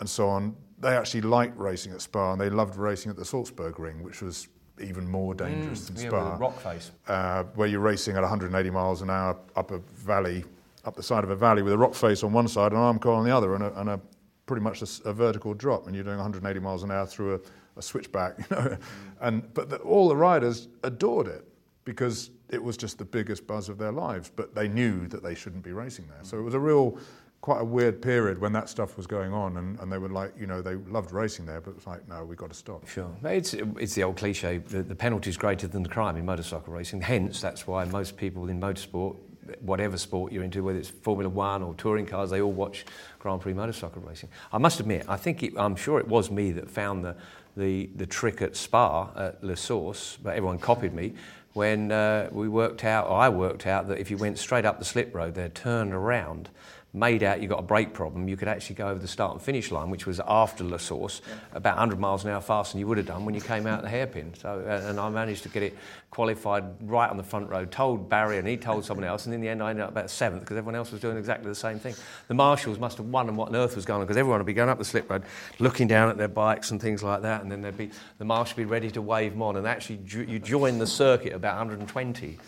and so on. They actually liked racing at Spa, and they loved racing at the Salzburg Ring, which was even more dangerous than Mm, yeah, Spa. rock face. uh, where you're racing at 180 miles an hour up a valley, up the side of a valley with a rock face on one side and an Armco on the other, and a, and a pretty much a vertical drop, and you're doing 180 miles an hour through a, a switchback, you know. And but the, all the riders adored it because it was just the biggest buzz of their lives. But they knew that they shouldn't be racing there, so it was a real. Quite a weird period when that stuff was going on, and, and they were like, you know, they loved racing there, but it was like, no, we've got to stop. Sure. It's, it's the old cliche the, the penalty is greater than the crime in motorcycle racing. Hence, that's why most people in motorsport, whatever sport you're into, whether it's Formula One or touring cars, they all watch Grand Prix motorcycle racing. I must admit, I think it, I'm sure it was me that found the, the, the trick at Spa, at La Source, but everyone copied me. When uh, we worked out, I worked out, that if you went straight up the slip road there, turned around, made out you got a brake problem, you could actually go over the start and finish line, which was after La Source, about 100 miles an hour faster than you would have done when you came out of the hairpin. So, uh, and I managed to get it qualified right on the front road. Told Barry, and he told someone else, and in the end I ended up about seventh because everyone else was doing exactly the same thing. The marshals must have won and what on earth was going on because everyone would be going up the slip road, looking down at their bikes and things like that, and then there'd be the marshal would be ready to wave them on, and actually ju- you join the circuit about 120,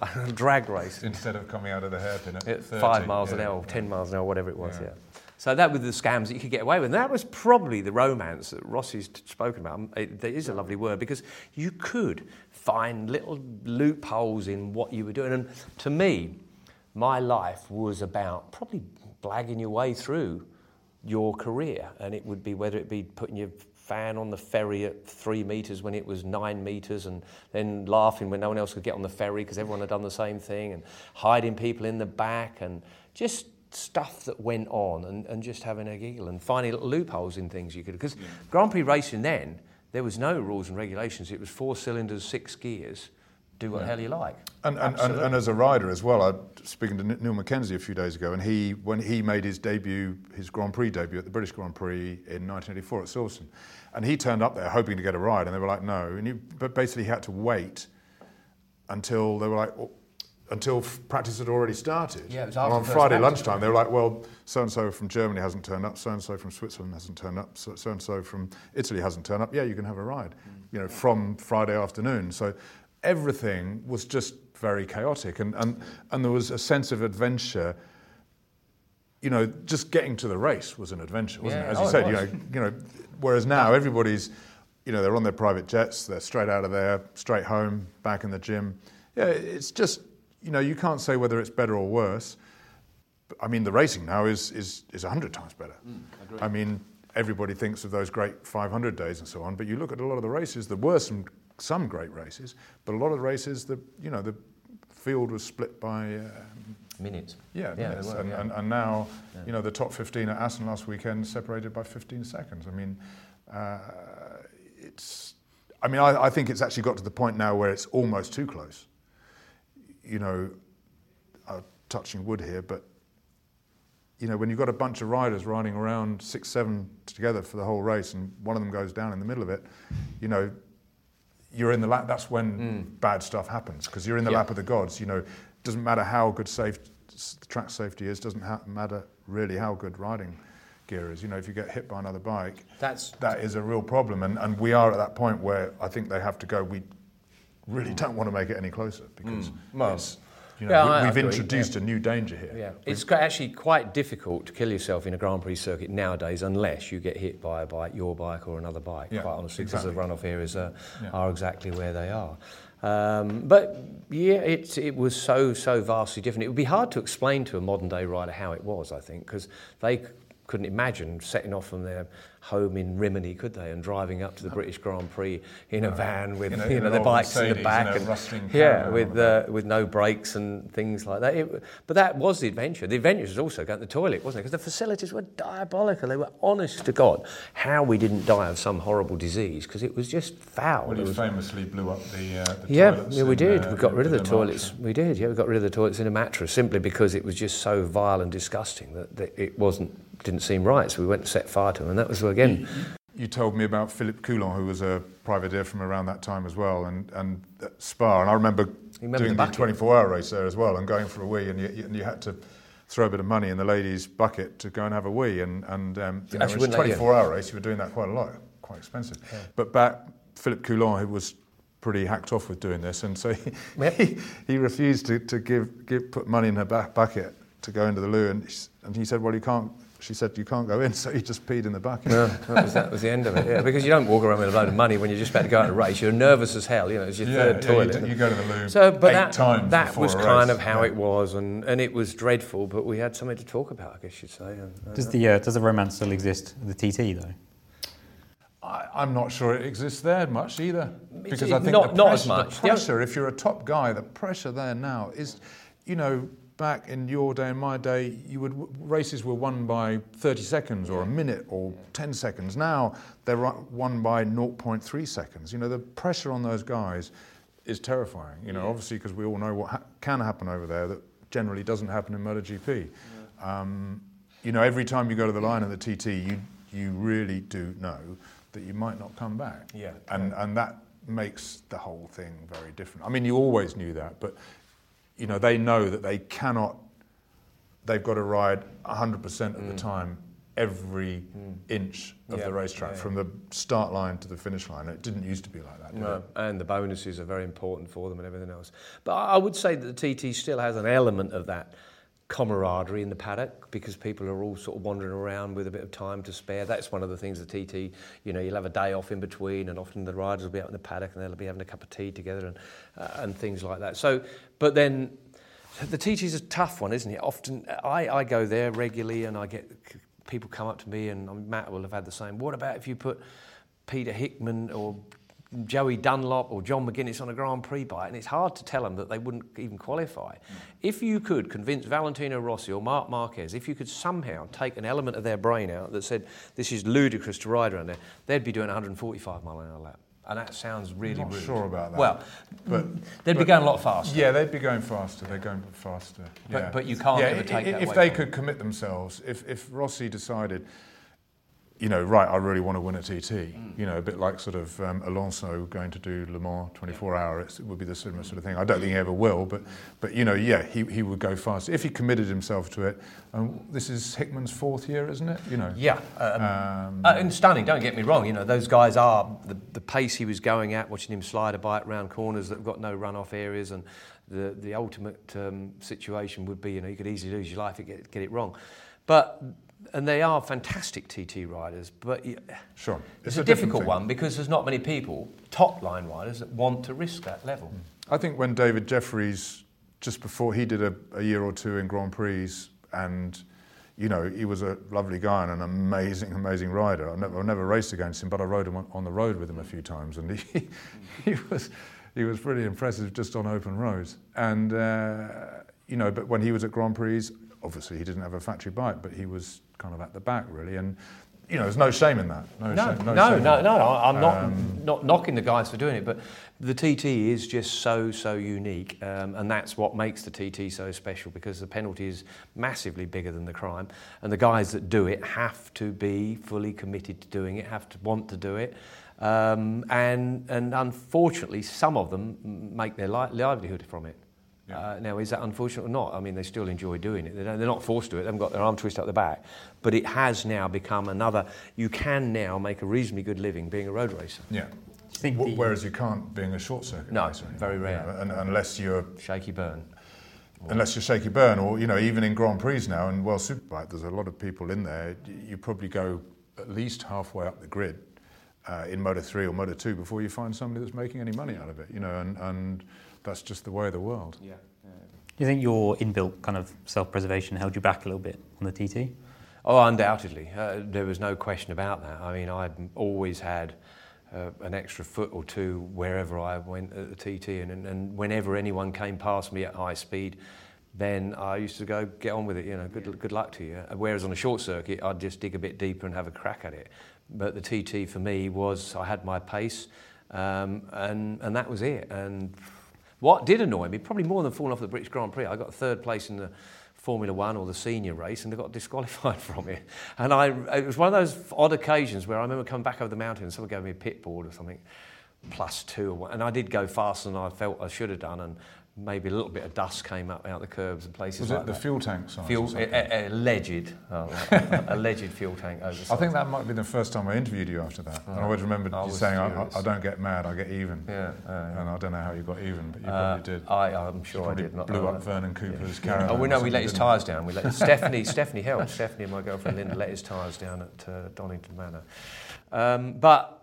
like a drag race. Instead of coming out of the hairpin at At 30, five miles an yeah. hour, ten miles an hour, whatever it was. Yeah. Yeah. So that were the scams that you could get away with. And that was probably the romance that Rossi's spoken about. Um, It, there is a lovely word because you could find little loopholes in what you were doing. And to me, my life was about probably blagging your way through your career. And it would be whether it be putting your fan on the ferry at three metres when it was nine metres and then laughing when no one else could get on the ferry because everyone had done the same thing and hiding people in the back and just stuff that went on and, and just having a giggle and finding little loopholes in things you could because Grand Prix racing then there was no rules and regulations. It was four cylinders six gears do what the hell you like. And, and, and, and as a rider as well, I was speaking to Niall Mackenzie a few days ago, and he when he made his debut, his Grand Prix debut at the British Grand Prix in 1984 at Silverstone, and he turned up there hoping to get a ride, and they were like, no, and he but basically he had to wait until they were like. "Oh," until f- practice had already started. Yeah, it was And after on the first Friday practice. lunchtime, they were like, "Well, so and so from Germany hasn't turned up. So and so from Switzerland hasn't turned up. So and so from Italy hasn't turned up. Yeah, you can have a ride." Mm. You know, from Friday afternoon. So everything was just very chaotic, and and and there was a sense of adventure. You know, just getting to the race was an adventure, wasn't Yeah, it? As oh, you said, you know, you know, whereas now everybody's, you know, they're on their private jets, they're straight out of there, straight home, back in the gym. Yeah, it's just, you know, you can't say whether it's better or worse. I mean, the racing now is is is a hundred times better. I mean, everybody thinks of those great 500 days and so on, but you look at a lot of the races. There were some some great races, but a lot of the races, the you know, the field was split by. Uh, minutes yeah, yeah, minutes. were, and, yeah. and, and now, you know, the top 15 at Assen last weekend separated by 15 seconds. I mean, uh, it's. I mean, I, I think it's actually got to the point now where it's almost too close. You know, uh, touching wood here, but you know, when you've got a bunch of riders riding around six, seven together for the whole race, and one of them goes down in the middle of it, you know, you're in the lap. That's when bad stuff happens because you're in the Yeah. lap of the gods. You know, doesn't matter how good safe track safety is. Doesn't ha- matter really how good riding gear is. You know, if you get hit by another bike, That's- that is a real problem. And and we are at that point where I think they have to go. We really don't want to make it any closer because it's, you know, yeah, we, we've introduced yeah. a new danger here. Yeah, it's actually quite difficult to kill yourself in a Grand Prix circuit nowadays unless you get hit by a bike, your bike or another bike, Yeah, quite honestly, exactly. because the runoff areas are, Yeah. are exactly where they are. Um, but yeah, it, it was so, so vastly different. It would be hard to explain to a modern day rider how it was, I think, because they couldn't imagine setting off from their home in Rimini, could they, and driving up to the British Grand Prix in a van with In a- you know the bikes in the back in a and yeah, with uh, with no brakes and things like that. It, but that was the adventure. The adventure was also going to the toilet, wasn't it? Because the facilities were diabolical. They were honest to God how we didn't die of some horrible disease because it was just foul. Well, you famously blew up the, uh, the yeah, toilets yeah, we did. uh, we got rid of the the toilets. March. We did. Yeah, we got rid of the toilets in a mattress simply because it was just so vile and disgusting that, that it wasn't didn't seem right. So we went and set fire to them, and that was again. You told me about Philippe Coulon, who was a privateer from around that time as well, and, and Spa. And I remember, remember doing the the, 24 hour race there as well and going for a wee, and you, and you had to throw a bit of money in the ladies' bucket to go and have a wee. And, and um, you know, Actually, it's a wouldn't let you. 24 hour race, you were doing that quite a lot, quite expensive. But back, Philippe Coulon, who was pretty hacked off with doing this, and so he, Yep. he, he refused to, to give, give, put money in her back bucket to go into the loo, and, and he said, well, you can't, she said, you can't go in, so he just peed in the bucket. No, that was, that was the end of it. Yeah, because you don't walk around with a load of money when you're just about to go out a race. You're nervous as hell. You know, it's your Yeah, third yeah, you toilet. do- you go to the loo So, but eight that, times that was a kind race, of how yeah. it was, and, and it was dreadful. But we had something to talk about, I guess you'd say. and- and- Does the uh, does the romance still exist? The TT though. I, I'm not sure it exists there much either. Because I think not- the not as pressure, much. the The pressure, if you're a top guy, the pressure there now is, you know, back in your day and my day, you would races were won by 30 seconds or a minute or 10 seconds. Now they're won by 0.3 seconds. You know, the pressure on those guys is terrifying. You know, obviously because we all know what ha- can happen over there that generally doesn't happen in MotoGP. Um, you know, every time you go to the line in the TT, you you really do know that you might not come back. Yeah. And and that makes the whole thing very different. I mean, you always knew that, but you know, they know that they cannot. They've got to ride 100% of the time, every inch of Mm. Yeah, the racetrack, yeah, yeah. from the start line to the finish line. It didn't used to be like that. Did No, it? and the bonuses are very important for them and everything else. But I I would say that the TT still has an element of that camaraderie in the paddock because people are all sort of wandering around with a bit of time to spare. That's one of the things the TT, you know, you'll have a day off in between and often the riders will be out in the paddock and they'll be having a cup of tea together and, uh, and things like that. So, but then the is a tough one, isn't it? Often I, I go there regularly and I get people come up to me and um, Matt will have had the same. What about if you put Peter Hickman or Joey Dunlop or John McGuinness on a Grand Prix bike, and it's hard to tell them that they wouldn't even qualify. If you could convince Valentino Rossi or Marc Marquez, if you could somehow take an element of their brain out that said this is ludicrous to ride around there, they'd be doing 145 mile an hour lap. And that sounds really Not rude. sure about that. Well, But they'd be going a lot faster. Yeah, they'd be going faster. They're going faster. But- yeah. but you can't yeah, ever i- take i- that If they could commit themselves, if, if Rossi decided, you know, right, I really want to win a TT, Mm. you know, a bit like sort of um, Alonso going to do Le Mans 24 hour, it's, it would be the similar sort of thing. I don't think he ever will, but, but you know, yeah, he, he would go fast if he committed himself to it. And this is Hickman's fourth year, isn't it? You know. Yeah, um, Um, uh, and stunning. Don't get me wrong. You know those guys are the, the pace he was going at, watching him slide a bike round corners that've got no runoff areas, and the the ultimate um, situation would be you know you could easily lose your life if you get, get it wrong, but and they are fantastic TT riders, but Sure. it's, It's a, a difficult one because there's not many people top line riders that want to risk that level. I think when David Jeffries, just before he did a, a year or two in Grand Prix, and you know he was a lovely guy and an amazing, amazing rider. I never, I never raced against him, but I rode him on, on the road with him a few times, and he, he was he was pretty impressive just on open roads. And uh, you know, but when he was at Grand Prix, obviously he didn't have a factory bike, but he was kind of at the back really, and you know, there's no shame in that. No, shame, no, shame no, in no, that. I'm not Um, not knocking the guys for doing it, but the TT is just so so unique, um, and that's what makes the TT so special because the penalty is massively bigger than the crime, and the guys that do it have to be fully committed to doing it, have to want to do it. Um, and and unfortunately, some of them make their li- livelihood from it. Uh, now, is that unfortunate or not? I mean, they still enjoy doing it. They don't, they're not forced to it. They haven't got their arm twisted up the back. But it has now become another. You can now make a reasonably good living being a road racer. Yeah. the- Whereas you can't being a short circuit No, racer. very you rare. know, un- unless you're Shakey Byrne. unless you're Shakey Byrne, or you know, even in Grand Prix now and World Superbike, there's a lot of people in there. You probably go at least halfway up the grid uh, in Moto 3 or Moto 2 before you find somebody that's making any money out of it. You know, and, and that's just the way of the world. Yeah. Do you think your inbuilt kind of self-preservation held you back a little bit on the TT? Oh, undoubtedly. Uh, there was no question about that. I mean, I'd always had uh, an extra foot or two wherever I went at the TT, and, and, and whenever anyone came past me at high speed, then I used to go, get on with it, you know, good, good luck to you. Whereas on a short circuit, I'd just dig a bit deeper and have a crack at it. But the TT for me was, I had my pace, um, and, and that was it. And what did annoy me, probably more than falling off the British Grand Prix, I got third place in the Formula One or the senior race and I got disqualified from it. And I, it was one of those odd occasions where I remember coming back over the mountain and someone gave me a pit board or something, plus two, or what, and I did go faster than I felt I should have done, and maybe a little bit of dust came up out the curbs and places Was like it the that. fuel tank size? Fuel, a, a, alleged, oh, alleged fuel tank. I think that might be the first time I interviewed you after that. And I always remember I you saying, I. I, don't get mad, I get even. Yeah, yeah, yeah. And I don't know how you got even, but you Uh, probably did. I, I'm sure I did. Not, blew uh, up Vernon Cooper's caravan. Oh, we know we let his tyres down. We let Stephanie. Stephanie helped. Stephanie and my girlfriend Linda let his tyres down at uh, Donington Manor. Um, but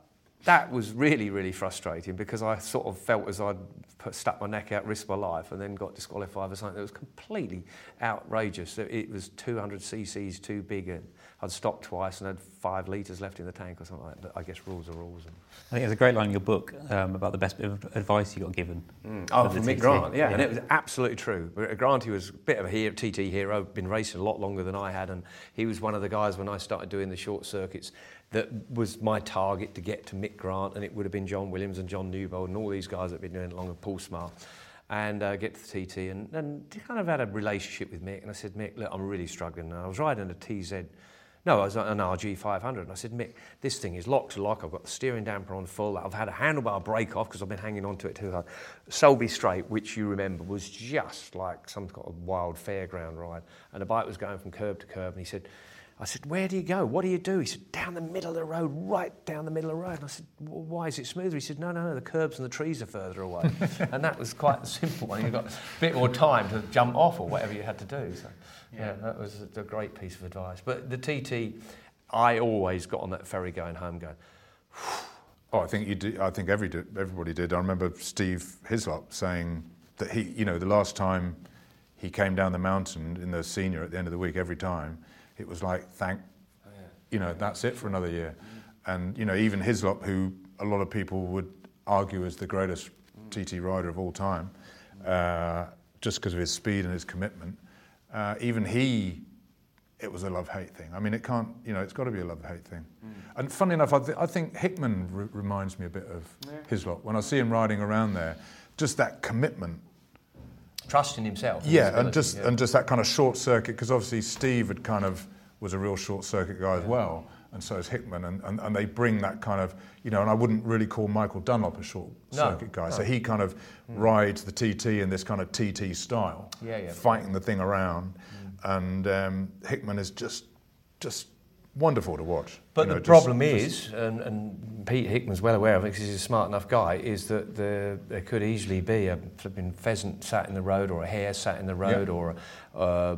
that was really, really frustrating because I sort of felt as I'd put, stuck my neck out, risked my life, and then got disqualified for something that was completely outrageous. It- was 200 cc's too big, and I'd stopped twice and had five litres left in the tank or something like that. But I guess rules are rules. And I think there's a great line in your book um, about the best bit of advice you got given. Oh, from Mick Grant, yeah, and it was absolutely true. But Grant, he was a bit of a hero, TT hero, been racing a lot longer than I had, and he was one of the guys when I started doing the short circuits that was my target to get to Mick Grant, and it would have been John Williams and John Newbold and all these guys that have been doing it longer, Paul Smart, and uh, get to the TT, and, and kind of had a relationship with Mick, and I said, Mick, look, I'm really struggling, and I was riding a TZ no, I was on an RG 500. And I said, Mick, this thing is locked to lock. I've got the steering damper on full. I've had a handlebar break off because I've been hanging on to it too hard. Sulby Straight, which you remember, was just like some kind of wild fairground ride. And the bike was going from curb to curb. And he said, I said, where do you go? What do you do? He said, down the middle of the road, right down the middle of the road. And I said, well, why is it smoother? He said, no, no, no, the curbs and the trees are further away. and that was quite the simple one. You got a bit more time to jump off or whatever you had to do. So, yeah, that was a, a great piece of advice. But the TT, I always got on that ferry going home going, Oh, I think you did, I think every everybody did. I remember Steve Hislop saying that he, you know, the last time he came down the mountain in the senior at the end of the week, every time, it was like, thank, you know, that's it for another year. And, you know, even Hislop, who a lot of people would argue is the greatest TT rider of all time, uh, just because of his speed and his commitment, uh, even he it was a love-hate thing. I mean, it can't, you know, it's got to be a love-hate thing. And funny enough, I, th- I think Hickman re- reminds me a bit of Hislop. When I see him riding around there, just that commitment. Trust in himself. and Yeah, and just yeah. and just that kind of short circuit, because obviously Steve had kind of was a real short circuit guy as well, and so is Hickman, and, and, and they bring that kind of, you know, and I wouldn't really call Michael Dunlop a short No, circuit guy. So he kind of rides the TT in this kind of TT style, Yeah, yeah. fighting the thing around, and um, Hickman is just just wonderful to watch. But you know, the problem just- is, and, and Pete Hickman's well aware of it because he's a smart enough guy, is that the, there could easily be a flipping pheasant sat in the road or a hare sat in the road Yeah. or uh,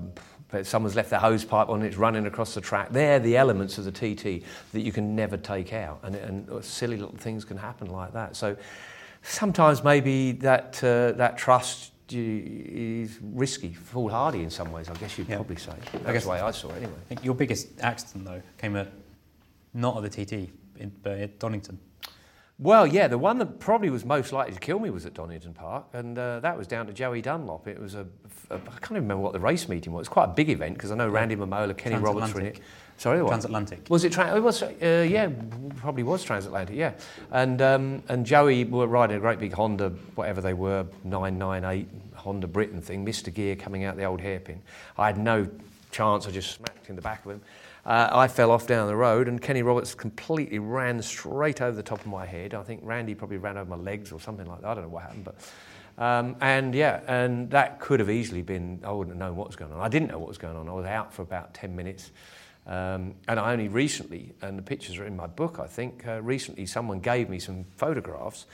but someone's left their hose pipe on, and it's running across the track. They're the elements of the TT that you can never take out. And, and silly little things can happen like that. So sometimes maybe that, uh, that trust is risky, foolhardy in some ways, I guess you'd Yeah. probably say. That's guess- the way I saw it anyway. I think your biggest accident, though, came at not at the TT, in, but at Donington. Well, yeah, the one that probably was most likely to kill me was at Donington Park, and uh, that was down to Joey Dunlop. It was a, a, I can't even remember what the race meeting was. It was quite a big event because I know Randy Mamola, Kenny Roberts were in it. Sorry, what? Transatlantic. Was it? Tra- it was. Uh, yeah, probably was transatlantic. Yeah, and um, and Joey were riding a great big Honda, whatever they were, nine nine eight Honda Britain thing, Mr. Gear coming out the old hairpin. I had no chance. I just smacked in the back of him. Uh, I fell off down the road, and Kenny Roberts completely ran straight over the top of my head. I think Randy probably ran over my legs or something like that. I don't know what happened, but. Um, and yeah, and that could have easily been, I wouldn't have known what was going on. I didn't know what was going on. I was out for about 10 minutes. Um, and I only recently, and the pictures are in my book, I think, uh, recently someone gave me some photographs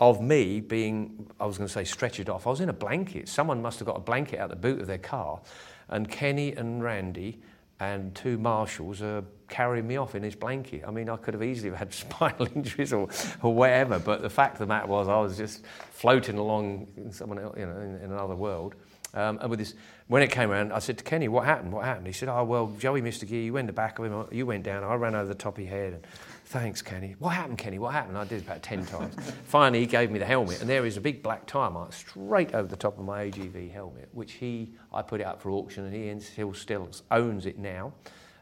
of me being, I was going to say, stretchered off. I was in a blanket. Someone must have got a blanket out the boot of their car. And Kenny and Randy and two marshals are carrying me off in this blanket. I mean, I could have easily had spinal injuries or, or whatever, but the fact of the matter was I was just floating along in someone else, you know, in, in another world. Um, and with this, when it came around, I said to Kenny, "What happened? What happened?" He said, "Oh well, Joey missed a gear. You went the back of him. You went down. I ran over the top of your head." And, Thanks, Kenny. What happened, Kenny? What happened? I did about 10 times. Finally, he gave me the helmet, and there is a big black tire mark straight over the top of my AGV helmet, which he, I put it up for auction, and he still, still owns it now.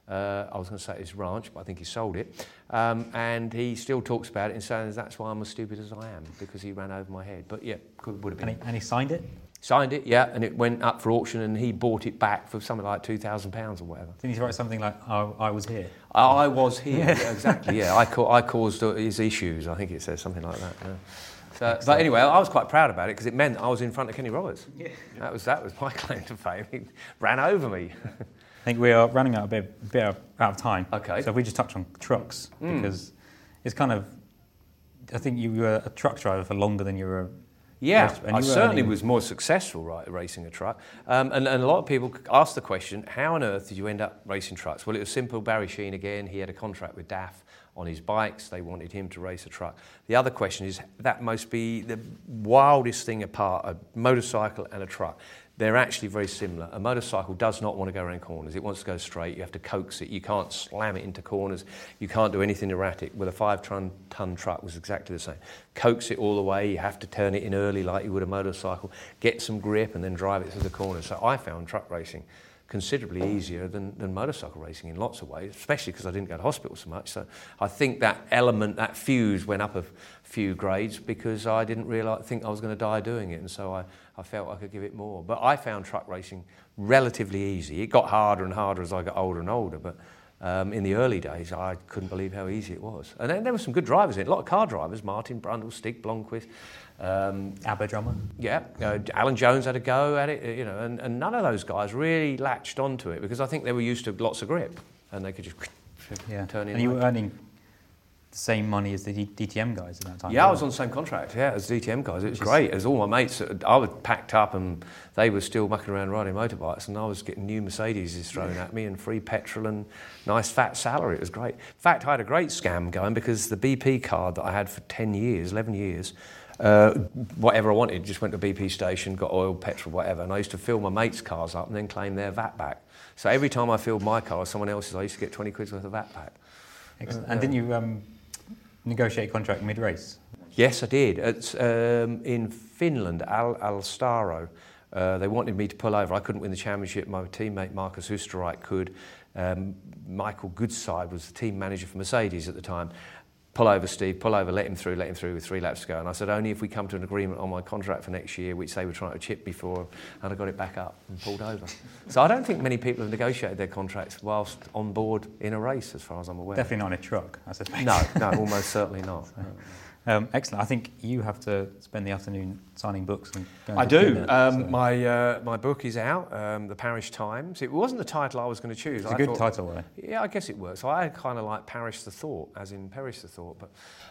Uh, I was going to say his ranch, but I think he sold it. Um, and he still talks about it and says that's why I'm as stupid as I am, because he ran over my head. But yeah, could, would have been. And he, and he signed it? Signed it, yeah, and it went up for auction, and he bought it back for something like two thousand pounds or whatever. Didn't he write something like, "I, I was here"? I was here, yeah, exactly. Yeah, I, ca- I caused his issues. I think it says something like that. Yeah. So, but anyway, I was quite proud about it because it meant I was in front of Kenny Roberts. Yeah. That was that was my claim to fame. He ran over me. I think we are running out a bit, bit out of time. Okay. So if we just touch on trucks, Mm. because it's kind of, I think you were a truck driver for longer than you were. Yeah, I certainly earning- was more successful right, racing a truck. Um, and, and a lot of people ask the question, how on earth did you end up racing trucks? Well, it was simple. Barry Sheene, again, he had a contract with DAF on his bikes. They wanted him to race a truck. The other question is, that must be the wildest thing apart, a motorcycle and a truck. They're actually very similar. A motorcycle does not want to go around corners. It wants to go straight. You have to coax it. You can't slam it into corners. You can't do anything erratic. With a five ton, ton truck was exactly the same. Coax it all the way. You have to turn it in early like you would a motorcycle. Get some grip and then drive it through the corners. So I found truck racing considerably easier than, than motorcycle racing in lots of ways, especially because I didn't go to hospital so much. So I think that element, that fuse went up a few grades because I didn't realise, think I was going to die doing it. And so I, I felt I could give it more. But I found truck racing relatively easy. It got harder and harder as I got older and older. But um, in the early days, I couldn't believe how easy it was. And then there were some good drivers in it, a lot of car drivers, Martin Brundle, Stig Blomqvist. Um, ABBA drummer. yeah, uh, Alan Jones had a go at it, uh, you know, and, and none of those guys really latched onto it because I think they were used to lots of grip and they could just Yeah. turn in. And you were earning the same money as the D- DTM guys at that time. yeah, I was on the same contract, yeah, as DTM guys. It was great. As all my mates, I was packed up and they were still mucking around riding motorbikes and I was getting new Mercedes thrown at me and free petrol and nice fat salary. It was great. In fact, I had a great scam going because the BP card that I had for 10 years, 11 years, uh, whatever I wanted, just went to BP station, got oil, petrol, whatever, and I used to fill my mates' cars up and then claim their VAT back. So every time I filled my car, someone else's, I used to get 20 quid's worth of VAT back. Excellent. And didn't you um, negotiate a contract mid race? Yes, I did. It's um, in Finland, Al Alastaro. Uh, they wanted me to pull over. I couldn't win the championship. My teammate Markus Oestreich could. Um, Michael Goodside was the team manager for Mercedes at the time. Pull over, Steve. Pull over. Let him through. Let him through with three laps to go. And I said only if we come to an agreement on my contract for next year, which they were trying to chip before. And I got it back up and pulled over. so I don't think many people have negotiated their contracts whilst on board in a race, as far as I'm aware. Definitely not in a truck, I. No, no, almost certainly not. Um, excellent. I think you have to spend the afternoon signing books. And going I to do. dinner, Um, so- My uh, my book is out, um, the Parrish Times. It wasn't the title I was going to choose. It's a I good thought- title, though. Yeah, I guess it works. So I kind of like Parrish the Thought, as in perish the thought. But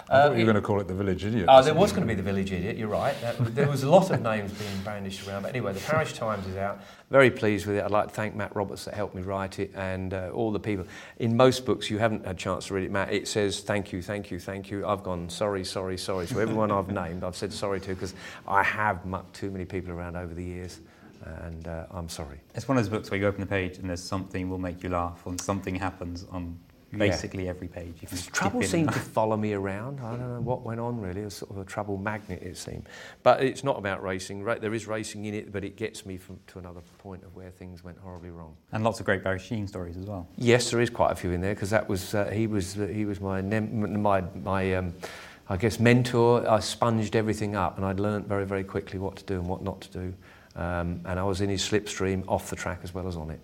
I thought uh, you were going to call it the Village Idiot. Oh, or there was going to be the Village Idiot. You're right. That, there was a lot of names being brandished around. But anyway, the Parrish Times is out. Very pleased with it. I'd like to thank Matt Roberts that helped me write it, and uh, all the people. In most books, you haven't had a chance to read it, Matt. It says thank you, thank you, thank you. I've gone sorry, sorry, sorry. So everyone I've named, I've said sorry to because I have mucked too many people around over the years, and uh, I'm sorry. It's one of those books where you open the page and there's something will make you laugh, and something happens on basically every page. You Trouble seemed to follow me around. I don't know what went on really. It was sort of a trouble magnet, it seemed. But it's not about racing. Ra- There is racing in it, but it gets me from, to another point of where things went horribly wrong. and lots of great Barry Sheene stories as well. Yes, there is quite a few in there because that was uh, he was uh, he was my nem- my my um, I guess mentor. I sponged everything up, and I'd learnt very very quickly what to do and what not to do. Um, and I was in his slipstream off the track as well as on it.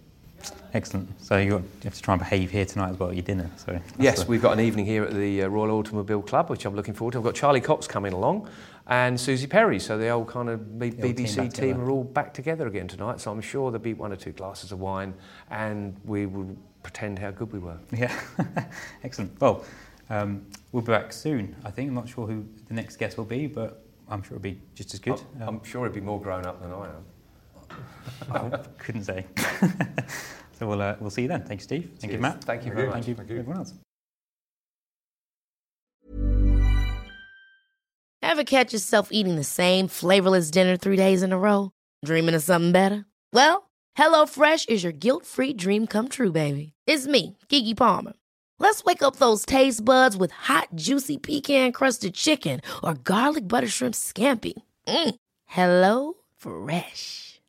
Excellent. So you, have to try and behave here tonight as well at your dinner. So Yes, the- we've got an evening here at the uh, Royal Automobile Club, which I'm looking forward to. I've got Charlie Cox coming along and Suzi Perry, so the old kind of B- The old team BBC team, are all back together again tonight. So I'm sure there'll be one or two glasses of wine, and we will pretend how good we were. Yeah, excellent. Well, um, we'll be back soon. I think I'm not sure who the next guest will be, but I'm sure it'll be just as good. I'm, Um, I'm sure it'll be more grown up than I am. I couldn't say. so we'll uh, we'll see you then. Thank you, Steve. Thank you, Matt. Thank you very you. much. Thank you, Thank you. everyone else. Ever catch yourself eating the same flavorless dinner three days in a row? Dreaming of something better? Well, HelloFresh is your guilt-free dream come true, baby. It's me, Keke Palmer. Let's wake up those taste buds with hot, juicy pecan-crusted chicken or garlic butter shrimp scampi. Mm. Hello Fresh.